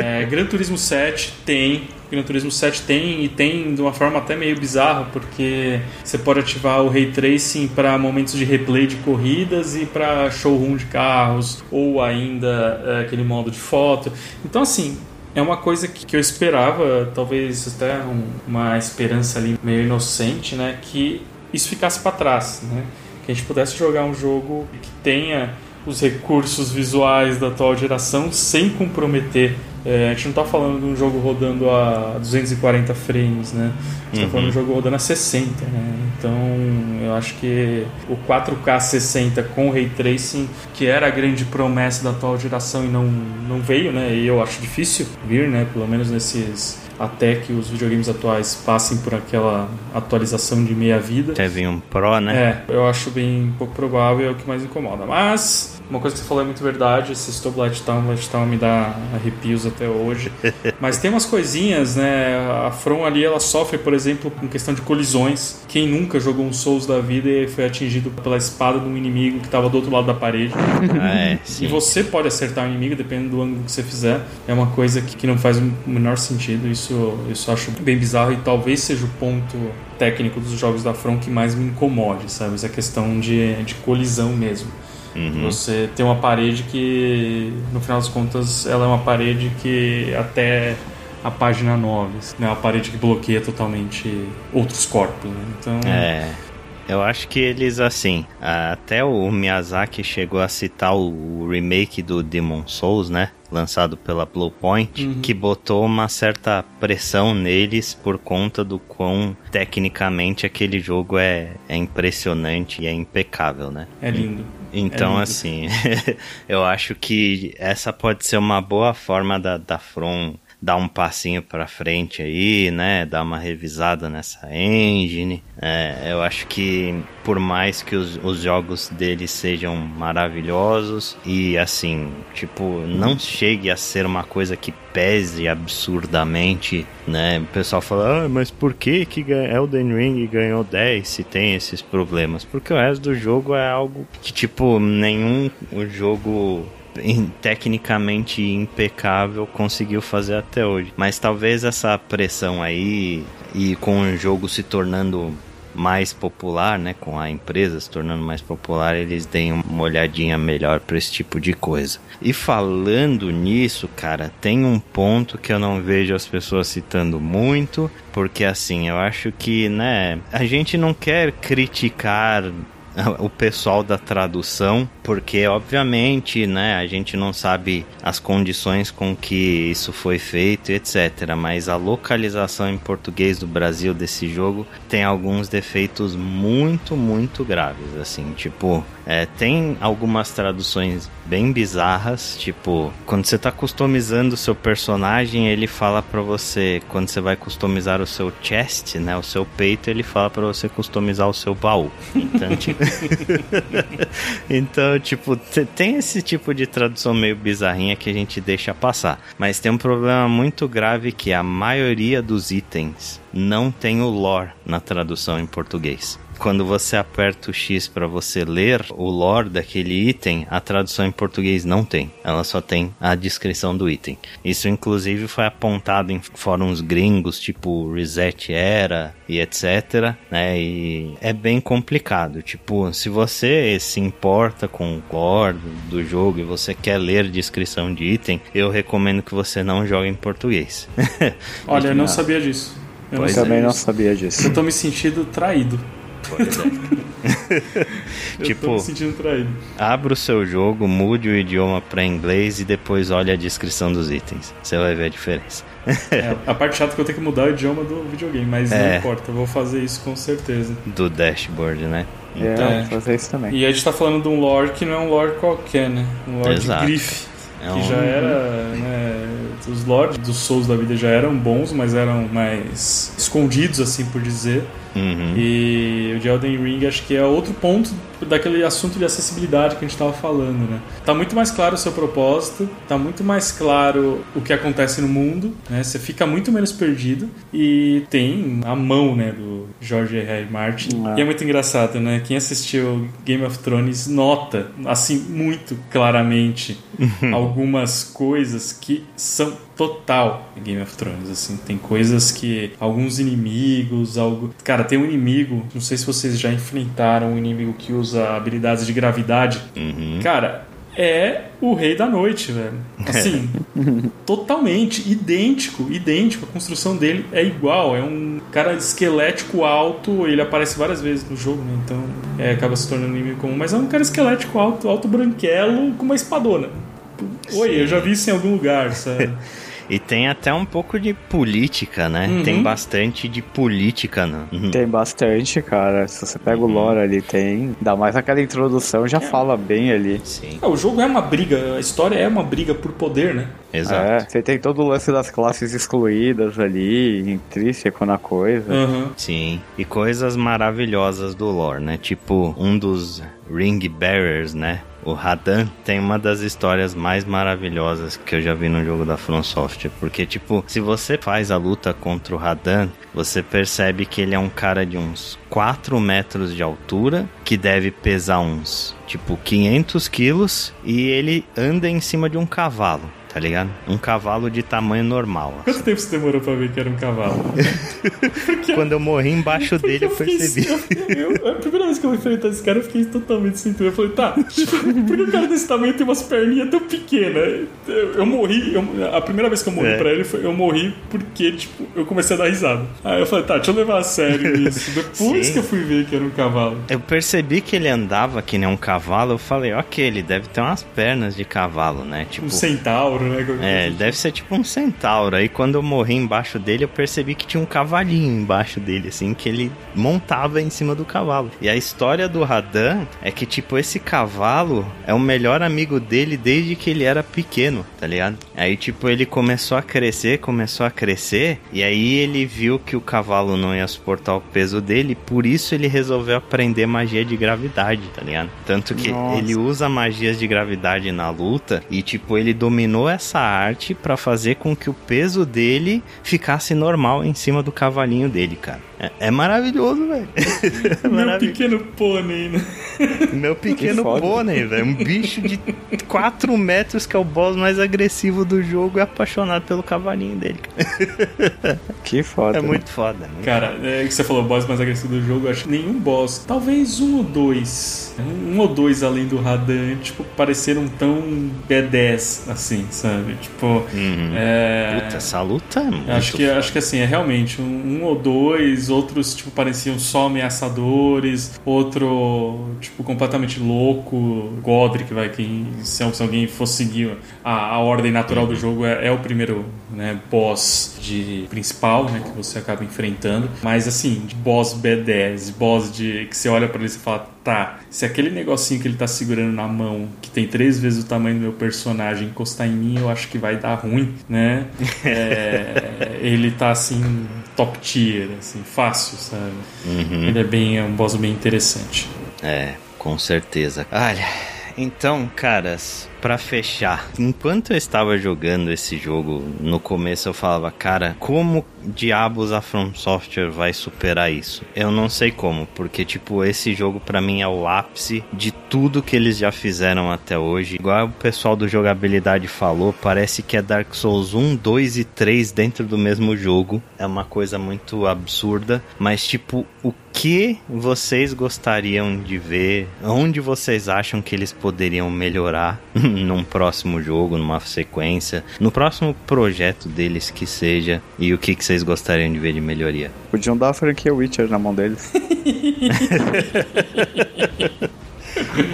é, Gran Turismo 7 tem. Gran Turismo 7 tem e tem de uma forma até meio bizarra, porque você pode ativar o Ray Tracing para momentos de replay de corridas e para showroom de carros, ou ainda é, aquele modo de foto. Então, assim, é uma coisa que, que eu esperava, talvez até um, uma esperança ali meio inocente, né? Que isso ficasse para trás, né? Que a gente pudesse jogar um jogo que tenha os recursos visuais da atual geração sem comprometer. É, a gente não está falando de um jogo rodando a 240 frames, né? A gente uhum. tá falando de um uhum. jogo rodando a 60, né? Então, eu acho que o 4K 60 com Ray Tracing, que era a grande promessa da atual geração e não, não veio, né? E eu acho difícil vir, né? Pelo menos nesses até que os videogames atuais passem por aquela atualização de meia vida. Teve um Pro, né? É, eu acho bem pouco provável, é o que mais incomoda. Mas uma coisa que você falou é muito verdade, esse Stop Light Town, Light Town me dá arrepios até hoje. [LAUGHS] Mas tem umas coisinhas, né? A From ali, ela sofre, por exemplo, com questão de colisões. Quem nunca jogou um Souls da vida e foi atingido pela espada de um inimigo que estava do outro lado da parede. Ah, [LAUGHS] é. E você pode acertar o inimigo, dependendo do ângulo que você fizer. É uma coisa que, que não faz o menor sentido. Isso, isso eu acho bem bizarro e talvez seja o ponto técnico dos jogos da From que mais me incomode, sabe? Essa questão de, de colisão mesmo. Uhum. Você tem uma parede que, no final das contas, ela é uma parede que até a página 9, né? Uma parede que bloqueia totalmente outros corpos, né? Então... É... Eu acho que eles, assim, até o Miyazaki chegou a citar o remake do Demon Souls, né? Lançado pela Bluepoint, uhum. que botou uma certa pressão neles por conta do quão tecnicamente aquele jogo é, é impressionante e é impecável, né? É lindo. Então, é assim, [LAUGHS] eu acho que essa pode ser uma boa forma da, da From dar um passinho para frente aí, né? Dar uma revisada nessa engine. É, eu acho que por mais que os, os jogos deles sejam maravilhosos e assim, tipo, não chegue a ser uma coisa que pese absurdamente, né? O pessoal fala, ah, mas por que que Elden Ring ganhou 10 se tem esses problemas? Porque o resto do jogo é algo que, tipo, nenhum jogo tecnicamente impecável conseguiu fazer até hoje. Mas talvez essa pressão aí e com o jogo se tornando mais popular, né, com a empresa se tornando mais popular, eles deem uma olhadinha melhor para esse tipo de coisa. E falando nisso, cara, tem um ponto que eu não vejo as pessoas citando muito, porque assim, eu acho que, né, a gente não quer criticar o pessoal da tradução, porque obviamente, né, a gente não sabe as condições com que isso foi feito, etc. Mas a localização em português do Brasil desse jogo tem alguns defeitos muito, muito graves, assim, tipo, é, tem algumas traduções bem bizarras, tipo, quando você está customizando o seu personagem, ele fala para você, quando você vai customizar o seu chest, né, o seu peito, ele fala para você customizar o seu baú. Então, [LAUGHS] tipo, [LAUGHS] então, tipo tem esse tipo de tradução meio bizarrinha que a gente deixa passar, mas tem um problema muito grave que a maioria dos itens não tem o lore na tradução em português quando você aperta o X para você ler o lore daquele item, a tradução em português não tem. Ela só tem a descrição do item. Isso inclusive foi apontado em fóruns gringos, tipo Reset Era e etc, né? E é bem complicado. Tipo, se você se importa com o lore do jogo e você quer ler descrição de item, eu recomendo que você não jogue em português. [LAUGHS] Olha, eu não sabia disso. Eu é. também não sabia disso. Eu tô me sentindo traído. [LAUGHS] Tipo, tô me sentindo traído. Abra o seu jogo, mude o idioma para inglês e depois olhe a descrição dos itens. Você vai ver a diferença. é, a parte chata é que eu tenho que mudar o idioma do videogame, mas é. não importa, eu vou fazer isso com certeza. Do dashboard, né? É, então, é, fazer isso também. E a gente tá falando de um lore que não é um lore qualquer, né? Um lore Exato. de grife. É que um... já era, né, os lords dos Souls da vida já eram bons, mas eram mais escondidos, assim por dizer. Uhum. E o de Elden Ring acho que é outro ponto daquele assunto de acessibilidade que a gente estava falando, né? Tá muito mais claro o seu propósito, tá muito mais claro o que acontece no mundo, né? Você fica muito menos perdido e tem a mão, né, do George R. R. Martin. Ah. E é muito engraçado, né? Quem assistiu Game of Thrones nota, assim, muito claramente [LAUGHS] algumas coisas que são total Game of Thrones, assim, tem coisas que alguns inimigos, algo, cara, tem um inimigo, não sei se vocês já enfrentaram um inimigo que usa habilidades de gravidade. Uhum. Cara, é o Rei da Noite, velho. [LAUGHS] Assim, totalmente idêntico, idêntico. A construção dele é igual. É um cara esquelético alto. Ele aparece várias vezes no jogo, né? Então é, acaba se tornando inimigo comum. Mas é um cara esquelético alto, alto branquelo com uma espadona. Oi, Sim. eu já vi isso em algum lugar, sabe? [LAUGHS] E tem até um pouco de política, né? Uhum. Tem bastante de política, né? Uhum. Tem bastante, cara. Se você pega o lore ali, tem. Ainda mais aquela introdução, já fala bem ali. Sim, É, o jogo é uma briga, a história é uma briga por poder, né? exato. É, você tem todo o lance das classes excluídas ali, intrínseco na coisa. Aham. Sim, e coisas maravilhosas do lore, né? Tipo, um dos Ring Bearers, né? O Radan tem uma das histórias mais maravilhosas que eu já vi no jogo da From Software. Porque, tipo, se você faz a luta contra o Radan, você percebe que ele é um cara de uns 4 metros de altura, que deve pesar uns, tipo, 500 quilos, e ele anda em cima de um cavalo. Tá ligado? Um cavalo de tamanho normal. assim. Quanto tempo você demorou pra ver que era um cavalo? [LAUGHS] Quando eu morri embaixo dele, eu fiquei- percebi. eu- eu- a primeira vez que eu enfrentei esse cara, eu fiquei totalmente sem. Eu falei, tá, [LAUGHS] por que o cara desse tamanho tem umas perninhas tão pequenas? Eu, eu morri, eu- a primeira vez que eu morri É. pra ele, foi, eu morri porque, tipo, eu comecei a dar risada. Aí eu falei, tá, deixa eu levar a sério [LAUGHS] isso. Depois Sim. que eu fui ver que era um cavalo. Eu percebi que ele andava que nem um cavalo. Eu falei, ok, ele deve ter umas pernas de cavalo, né? Tipo, Um centauro, né? é, ele deve ser tipo um centauro. Aí quando eu morri embaixo dele, eu percebi que tinha um cavalinho embaixo dele, assim, que ele montava em cima do cavalo. E a história do Radan é que, tipo, esse cavalo é o melhor amigo dele desde que ele era pequeno, tá ligado? Aí, tipo, ele começou a crescer, começou a crescer, e aí ele viu que o cavalo não ia suportar o peso dele, por isso ele resolveu aprender magia de gravidade, tá ligado? Tanto que Nossa. ele usa magias de gravidade na luta e tipo ele dominou essa arte pra fazer com que o peso dele ficasse normal em cima do cavalinho dele, cara. É, é maravilhoso, velho. [LAUGHS] É Meu maravilhoso. pequeno pônei, né? Meu pequeno pônei, velho. Um bicho de 4 metros que é o boss mais agressivo do jogo e apaixonado pelo cavalinho dele. cara. [LAUGHS] Que foda. É muito foda. Né? Cara, é que você falou boss mais agressivo do jogo, eu acho que nenhum boss, talvez um ou dois, um ou dois além do Radan, tipo, pareceram tão B10 assim, sabe? Tipo, Uhum. é. Puta, essa luta é muito Acho que, foda. acho que assim, é realmente um, um ou dois, outros tipo pareciam só ameaçadores, outro tipo completamente louco, Godric, vai, que se, se alguém fosse seguir a, a ordem natural do jogo é, é o primeiro né, boss de principal, né, que você acaba enfrentando, mas assim, de boss B10, boss de que você olha pra ele e fala, tá, se aquele negocinho que ele tá segurando na mão, que tem três vezes o tamanho do meu personagem, encostar em mim, eu acho que vai dar ruim, né? [LAUGHS] É, ele tá assim, top tier, assim, fácil, sabe? Uhum. Ele é bem, é um boss bem interessante. É, com certeza. Olha, então, caras, pra fechar, enquanto eu estava jogando esse jogo, no começo eu falava, cara, como diabos a From Software vai superar isso? Eu não sei como, porque tipo, esse jogo pra mim é o ápice de tudo que eles já fizeram até hoje. Igual o pessoal do jogabilidade falou, parece que é Dark Souls 1, 2 e 3 dentro do mesmo jogo. É uma coisa muito absurda, mas tipo, o que vocês gostariam de ver? Onde vocês acham que eles poderiam melhorar [LAUGHS] num próximo jogo, numa sequência, no próximo projeto deles que seja? E o que, que vocês gostariam de ver de melhoria? Podiam dar a franquia Witcher na mão deles.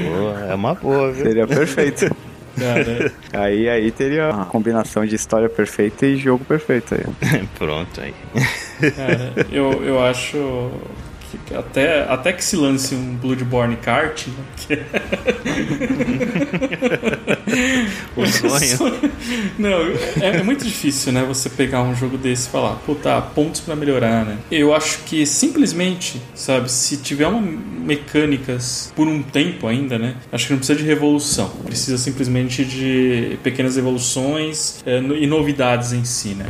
Boa, é uma boa, viu? Seria perfeito. Cara, aí, aí teria uma combinação de história perfeita e jogo perfeito aí. [LAUGHS] Pronto aí. cara eu, eu acho fica até, até que se lance um Bloodborne kart. Né? [LAUGHS] [LAUGHS] o sonho. Não, é, é, muito difícil, né? Você pegar um jogo desse e falar, pô, tá, pontos para melhorar, né? Eu acho que simplesmente, sabe, se tiver uma mecânicas por um tempo ainda, né? Acho que não precisa de revolução. Precisa simplesmente de pequenas evoluções é, e novidades em si, né?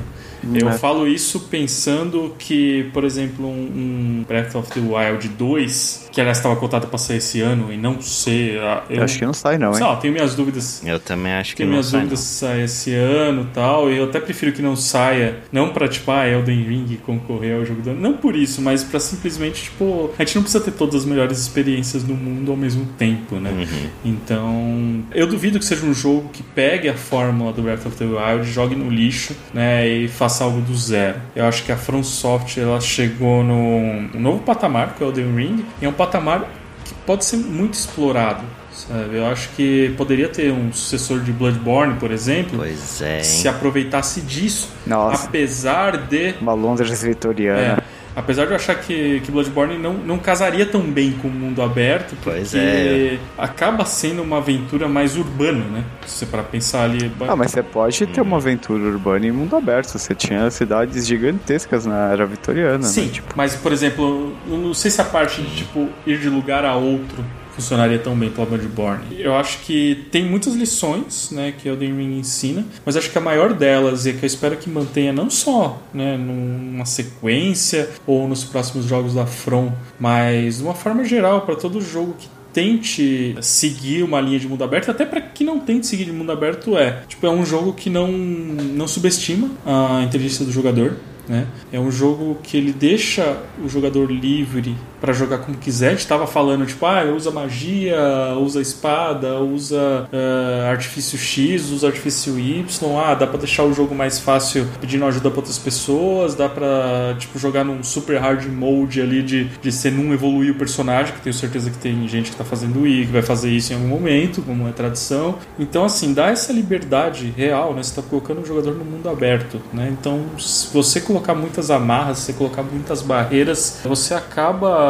Eu é. falo isso pensando que, por exemplo, um, Breath of the Wild 2, que aliás estava cotado para sair esse ano e não sei. Ah, eu, eu acho que não sai, não, hein? Tenho minhas dúvidas. Eu também acho que tenho não minhas sai. dúvidas se sai esse ano e tal. E eu até prefiro que não saia, não pra, tipo, ah, Elden Ring concorrer ao jogo do ano. Não por isso, mas pra simplesmente, tipo, a gente não precisa ter todas as melhores experiências do mundo ao mesmo tempo, né? Uhum. Então, eu duvido que seja um jogo que pegue a fórmula do Breath of the Wild, jogue no lixo, né? E faça faça algo do zero. Eu acho que a From Software ela chegou num novo patamar, que é o Elden Ring, e é um patamar que pode ser muito explorado. Sabe? Eu acho que poderia ter um sucessor de Bloodborne, por exemplo, pois é, se aproveitasse disso, Nossa. apesar de uma Londres vitoriana. É, Apesar de eu achar que, que Bloodborne não, não casaria tão bem com o mundo aberto, porque pois é. acaba sendo uma aventura mais urbana, né? Se você para pensar ali. Ah, mas você pode ter uma aventura urbana em mundo aberto. Você tinha cidades gigantescas na era vitoriana. Sim, né? tipo... mas por exemplo, não sei se a parte de tipo ir de lugar a outro funcionaria tão bem para Bloodborne. Eu acho que tem muitas lições, né, que Elden Ring ensina, mas acho que a maior delas e que eu espero que mantenha não só, né, numa sequência ou nos próximos jogos da From, mas de uma forma geral para todo jogo que tente seguir uma linha de mundo aberto, até para que não tente seguir de mundo aberto é, tipo, é um jogo que não não subestima a inteligência do jogador, né? É um jogo que ele deixa o jogador livre para jogar como quiser. A gente estava falando, tipo, ah, usa magia, usa espada, usa uh, artifício X, usa artifício Y. Ah, dá para deixar o jogo mais fácil pedindo ajuda para outras pessoas. Dá para tipo, jogar num super hard mode ali de, de você não evoluir o personagem, que tenho certeza que tem gente que está fazendo e que vai fazer isso em algum momento, como é tradição. Então, assim, dá essa liberdade real, né? Você está colocando o jogador no mundo aberto, né? Então, se você colocar muitas amarras, se você colocar muitas barreiras, você acaba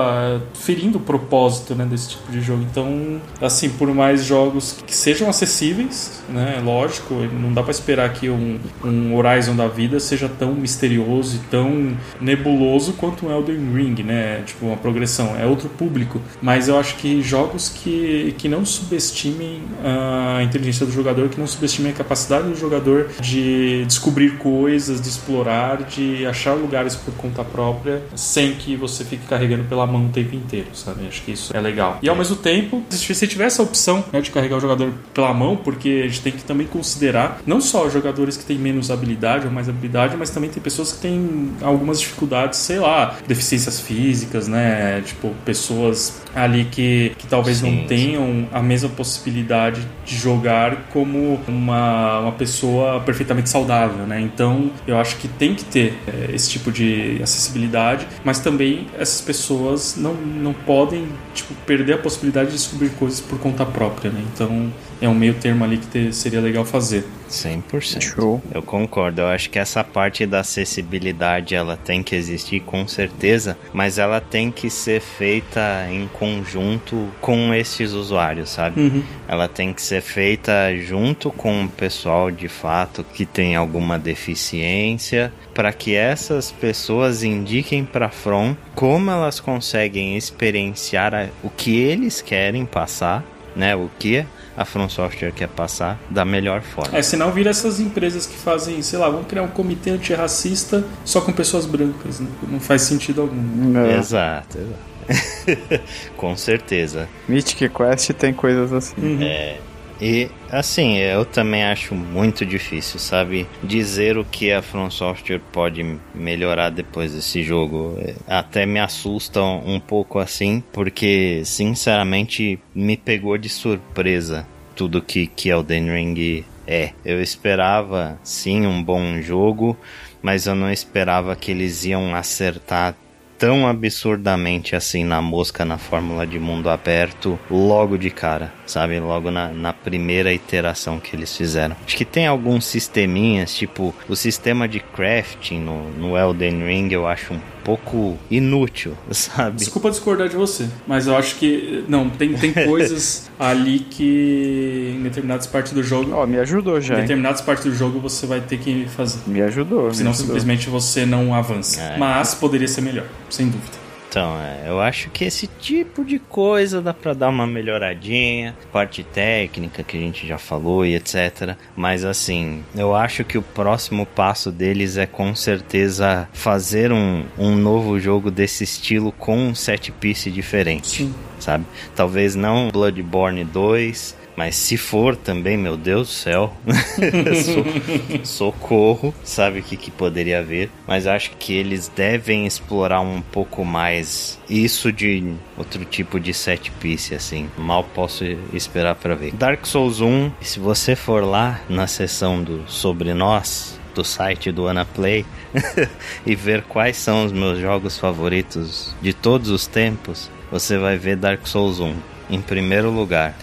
ferindo o propósito né, desse tipo de jogo. Então, assim, por mais jogos que sejam acessíveis, né, lógico, não dá para esperar que um, um, Horizon da vida seja tão misterioso e tão nebuloso quanto um Elden Ring, né? Tipo, uma progressão. É outro público. Mas eu acho que jogos que, que não subestimem a inteligência do jogador, que não subestimem a capacidade do jogador de descobrir coisas, de explorar, de achar lugares por conta própria, sem que você fique carregando pela mão o tempo inteiro, sabe? Acho que isso é legal. E ao mesmo tempo, se você tiver essa opção né, de carregar o jogador pela mão, porque a gente tem que também considerar não só jogadores que têm menos habilidade ou mais habilidade, mas também tem pessoas que têm algumas dificuldades, sei lá, deficiências físicas, né? Tipo, pessoas ali que, que talvez sim, não tenham sim. a mesma possibilidade de jogar como uma, uma pessoa perfeitamente saudável, né? Então, eu acho que tem que ter é, esse tipo de acessibilidade, mas também essas pessoas não, não podem tipo, perder a possibilidade de descobrir coisas por conta própria, né? Então é um meio termo ali que seria legal fazer. 100%. Show. Eu concordo. Eu acho que essa parte da acessibilidade ela tem que existir com certeza, mas ela tem que ser feita em conjunto com esses usuários, sabe? Uhum. Ela tem que ser feita junto com o pessoal de fato que tem alguma deficiência, para que essas pessoas indiquem para From como elas conseguem experienciar o que eles querem passar, né? O que a From Software quer passar da melhor forma. É, senão vira essas empresas que fazem, sei lá, vamos criar um comitê antirracista só com pessoas brancas. Né? Não faz sentido algum. Não. Exato, exato. [LAUGHS] com certeza. Mythic Quest tem coisas assim. Uhum. É, e assim, eu também acho muito difícil, sabe, dizer o que a From Software pode melhorar depois desse jogo. Até me assusta um pouco assim, porque sinceramente me pegou de surpresa tudo que que Elden Ring é. Eu esperava sim um bom jogo, mas eu não esperava que eles iam acertar tão absurdamente assim na mosca na fórmula de mundo aberto logo de cara, sabe? Logo na, na primeira iteração que eles fizeram. Acho que tem alguns sisteminhas, tipo o sistema de crafting no, no Elden Ring eu acho um pouco inútil, [LAUGHS] sabe? Desculpa discordar de você, mas eu acho que. Não, tem, tem [LAUGHS] coisas ali que em determinadas partes do jogo. Ó, me ajudou já. Em hein? determinadas partes do jogo você vai ter que fazer. Me ajudou. Senão me ajudou. simplesmente você não avança. É. Mas poderia ser melhor, sem dúvida. Então, é, eu acho que esse tipo de coisa dá pra dar uma melhoradinha, parte técnica que a gente já falou e etc. Mas assim, eu acho que o próximo passo deles é com certeza fazer um, um novo jogo desse estilo com um set piece diferente, Sim. sabe? Talvez não Bloodborne 2, mas se for também, meu Deus do céu, [LAUGHS] So- socorro, sabe o que, que poderia haver. Mas acho que eles devem explorar um pouco mais isso de outro tipo de set piece, assim. Mal posso esperar pra ver. Dark Souls 1, se você for lá na seção do Sobre Nós, do site do Anaplay [LAUGHS] e ver quais são os meus jogos favoritos de todos os tempos, você vai ver Dark Souls 1 em primeiro lugar.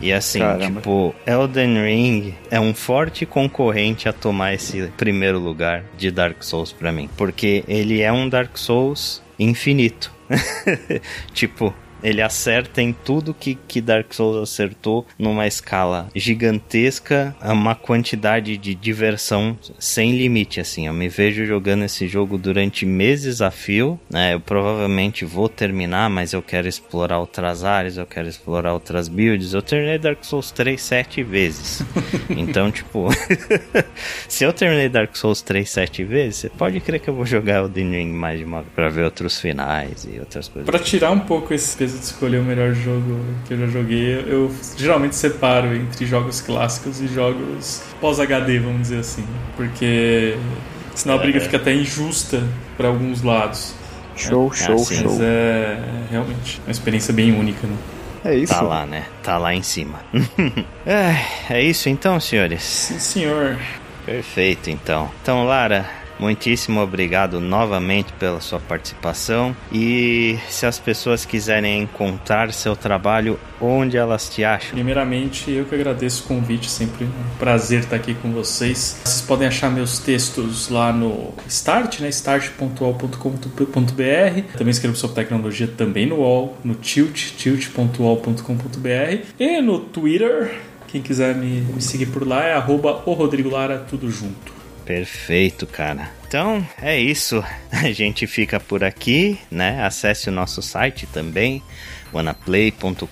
E assim, Caramba. tipo, Elden Ring é um forte concorrente a tomar esse primeiro lugar de Dark Souls pra mim, porque ele é um Dark Souls infinito. [LAUGHS] tipo, ele acerta em tudo que, que Dark Souls acertou numa escala gigantesca, é uma quantidade de diversão sem limite, assim. Eu me vejo jogando esse jogo durante meses a fio, né? Eu provavelmente vou terminar, mas eu quero explorar outras áreas, eu quero explorar outras builds. Eu terminei Dark Souls 3 sete vezes. [LAUGHS] então, tipo, [LAUGHS] se eu terminei Dark Souls 3 sete vezes, você pode crer que eu vou jogar Elden Ring mais de uma pra ver outros finais e outras coisas. Pra tirar um pouco esse peso de escolher o melhor jogo que eu já joguei, eu geralmente separo entre jogos clássicos e jogos pós-HD, vamos dizer assim. Porque senão a briga É. fica até injusta pra alguns lados. Show, show, assim, show. Mas é realmente uma experiência bem única, né? É isso. Tá lá, né? Tá lá em cima. [LAUGHS] é, é isso então, senhores. Sim, senhor. Perfeito, então. Então, Lara, muitíssimo obrigado novamente pela sua participação. E se as pessoas quiserem encontrar seu trabalho, onde elas te acham? Primeiramente, eu que agradeço o convite, sempre um prazer estar aqui com vocês. Vocês podem achar meus textos lá no Start, né? start.ol.com.br. Também escrevo sobre tecnologia também no UOL, no Tilt, tilt.ol.com.br e no Twitter. Quem quiser me, me seguir por lá é arroba o Rodrigo Lara, tudo junto. Perfeito, cara. Então é isso. [LAUGHS] A gente fica por aqui, né? Acesse o nosso site também, wanaplay.com.br.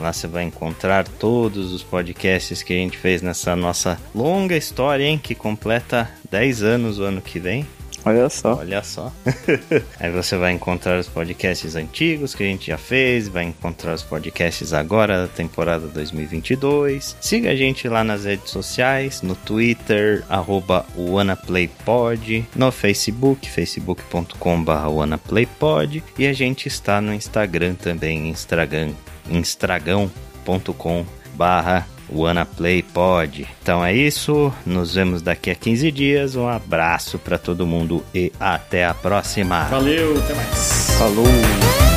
Lá você vai encontrar todos os podcasts que a gente fez nessa nossa longa história, hein? Que completa 10 anos o ano que vem. Olha só. Olha só. [LAUGHS] Aí você vai encontrar os podcasts antigos que a gente já fez, vai encontrar os podcasts agora da temporada 2022. Siga a gente lá nas redes sociais, no Twitter, arroba no Facebook, facebook.com.br WannaPlayPod e a gente está no Instagram também, Instagram, instagram.com barra WannaPlayPod. Então é isso, nos vemos daqui a 15 dias. Um abraço para todo mundo e até a próxima. Valeu, até mais. Falou.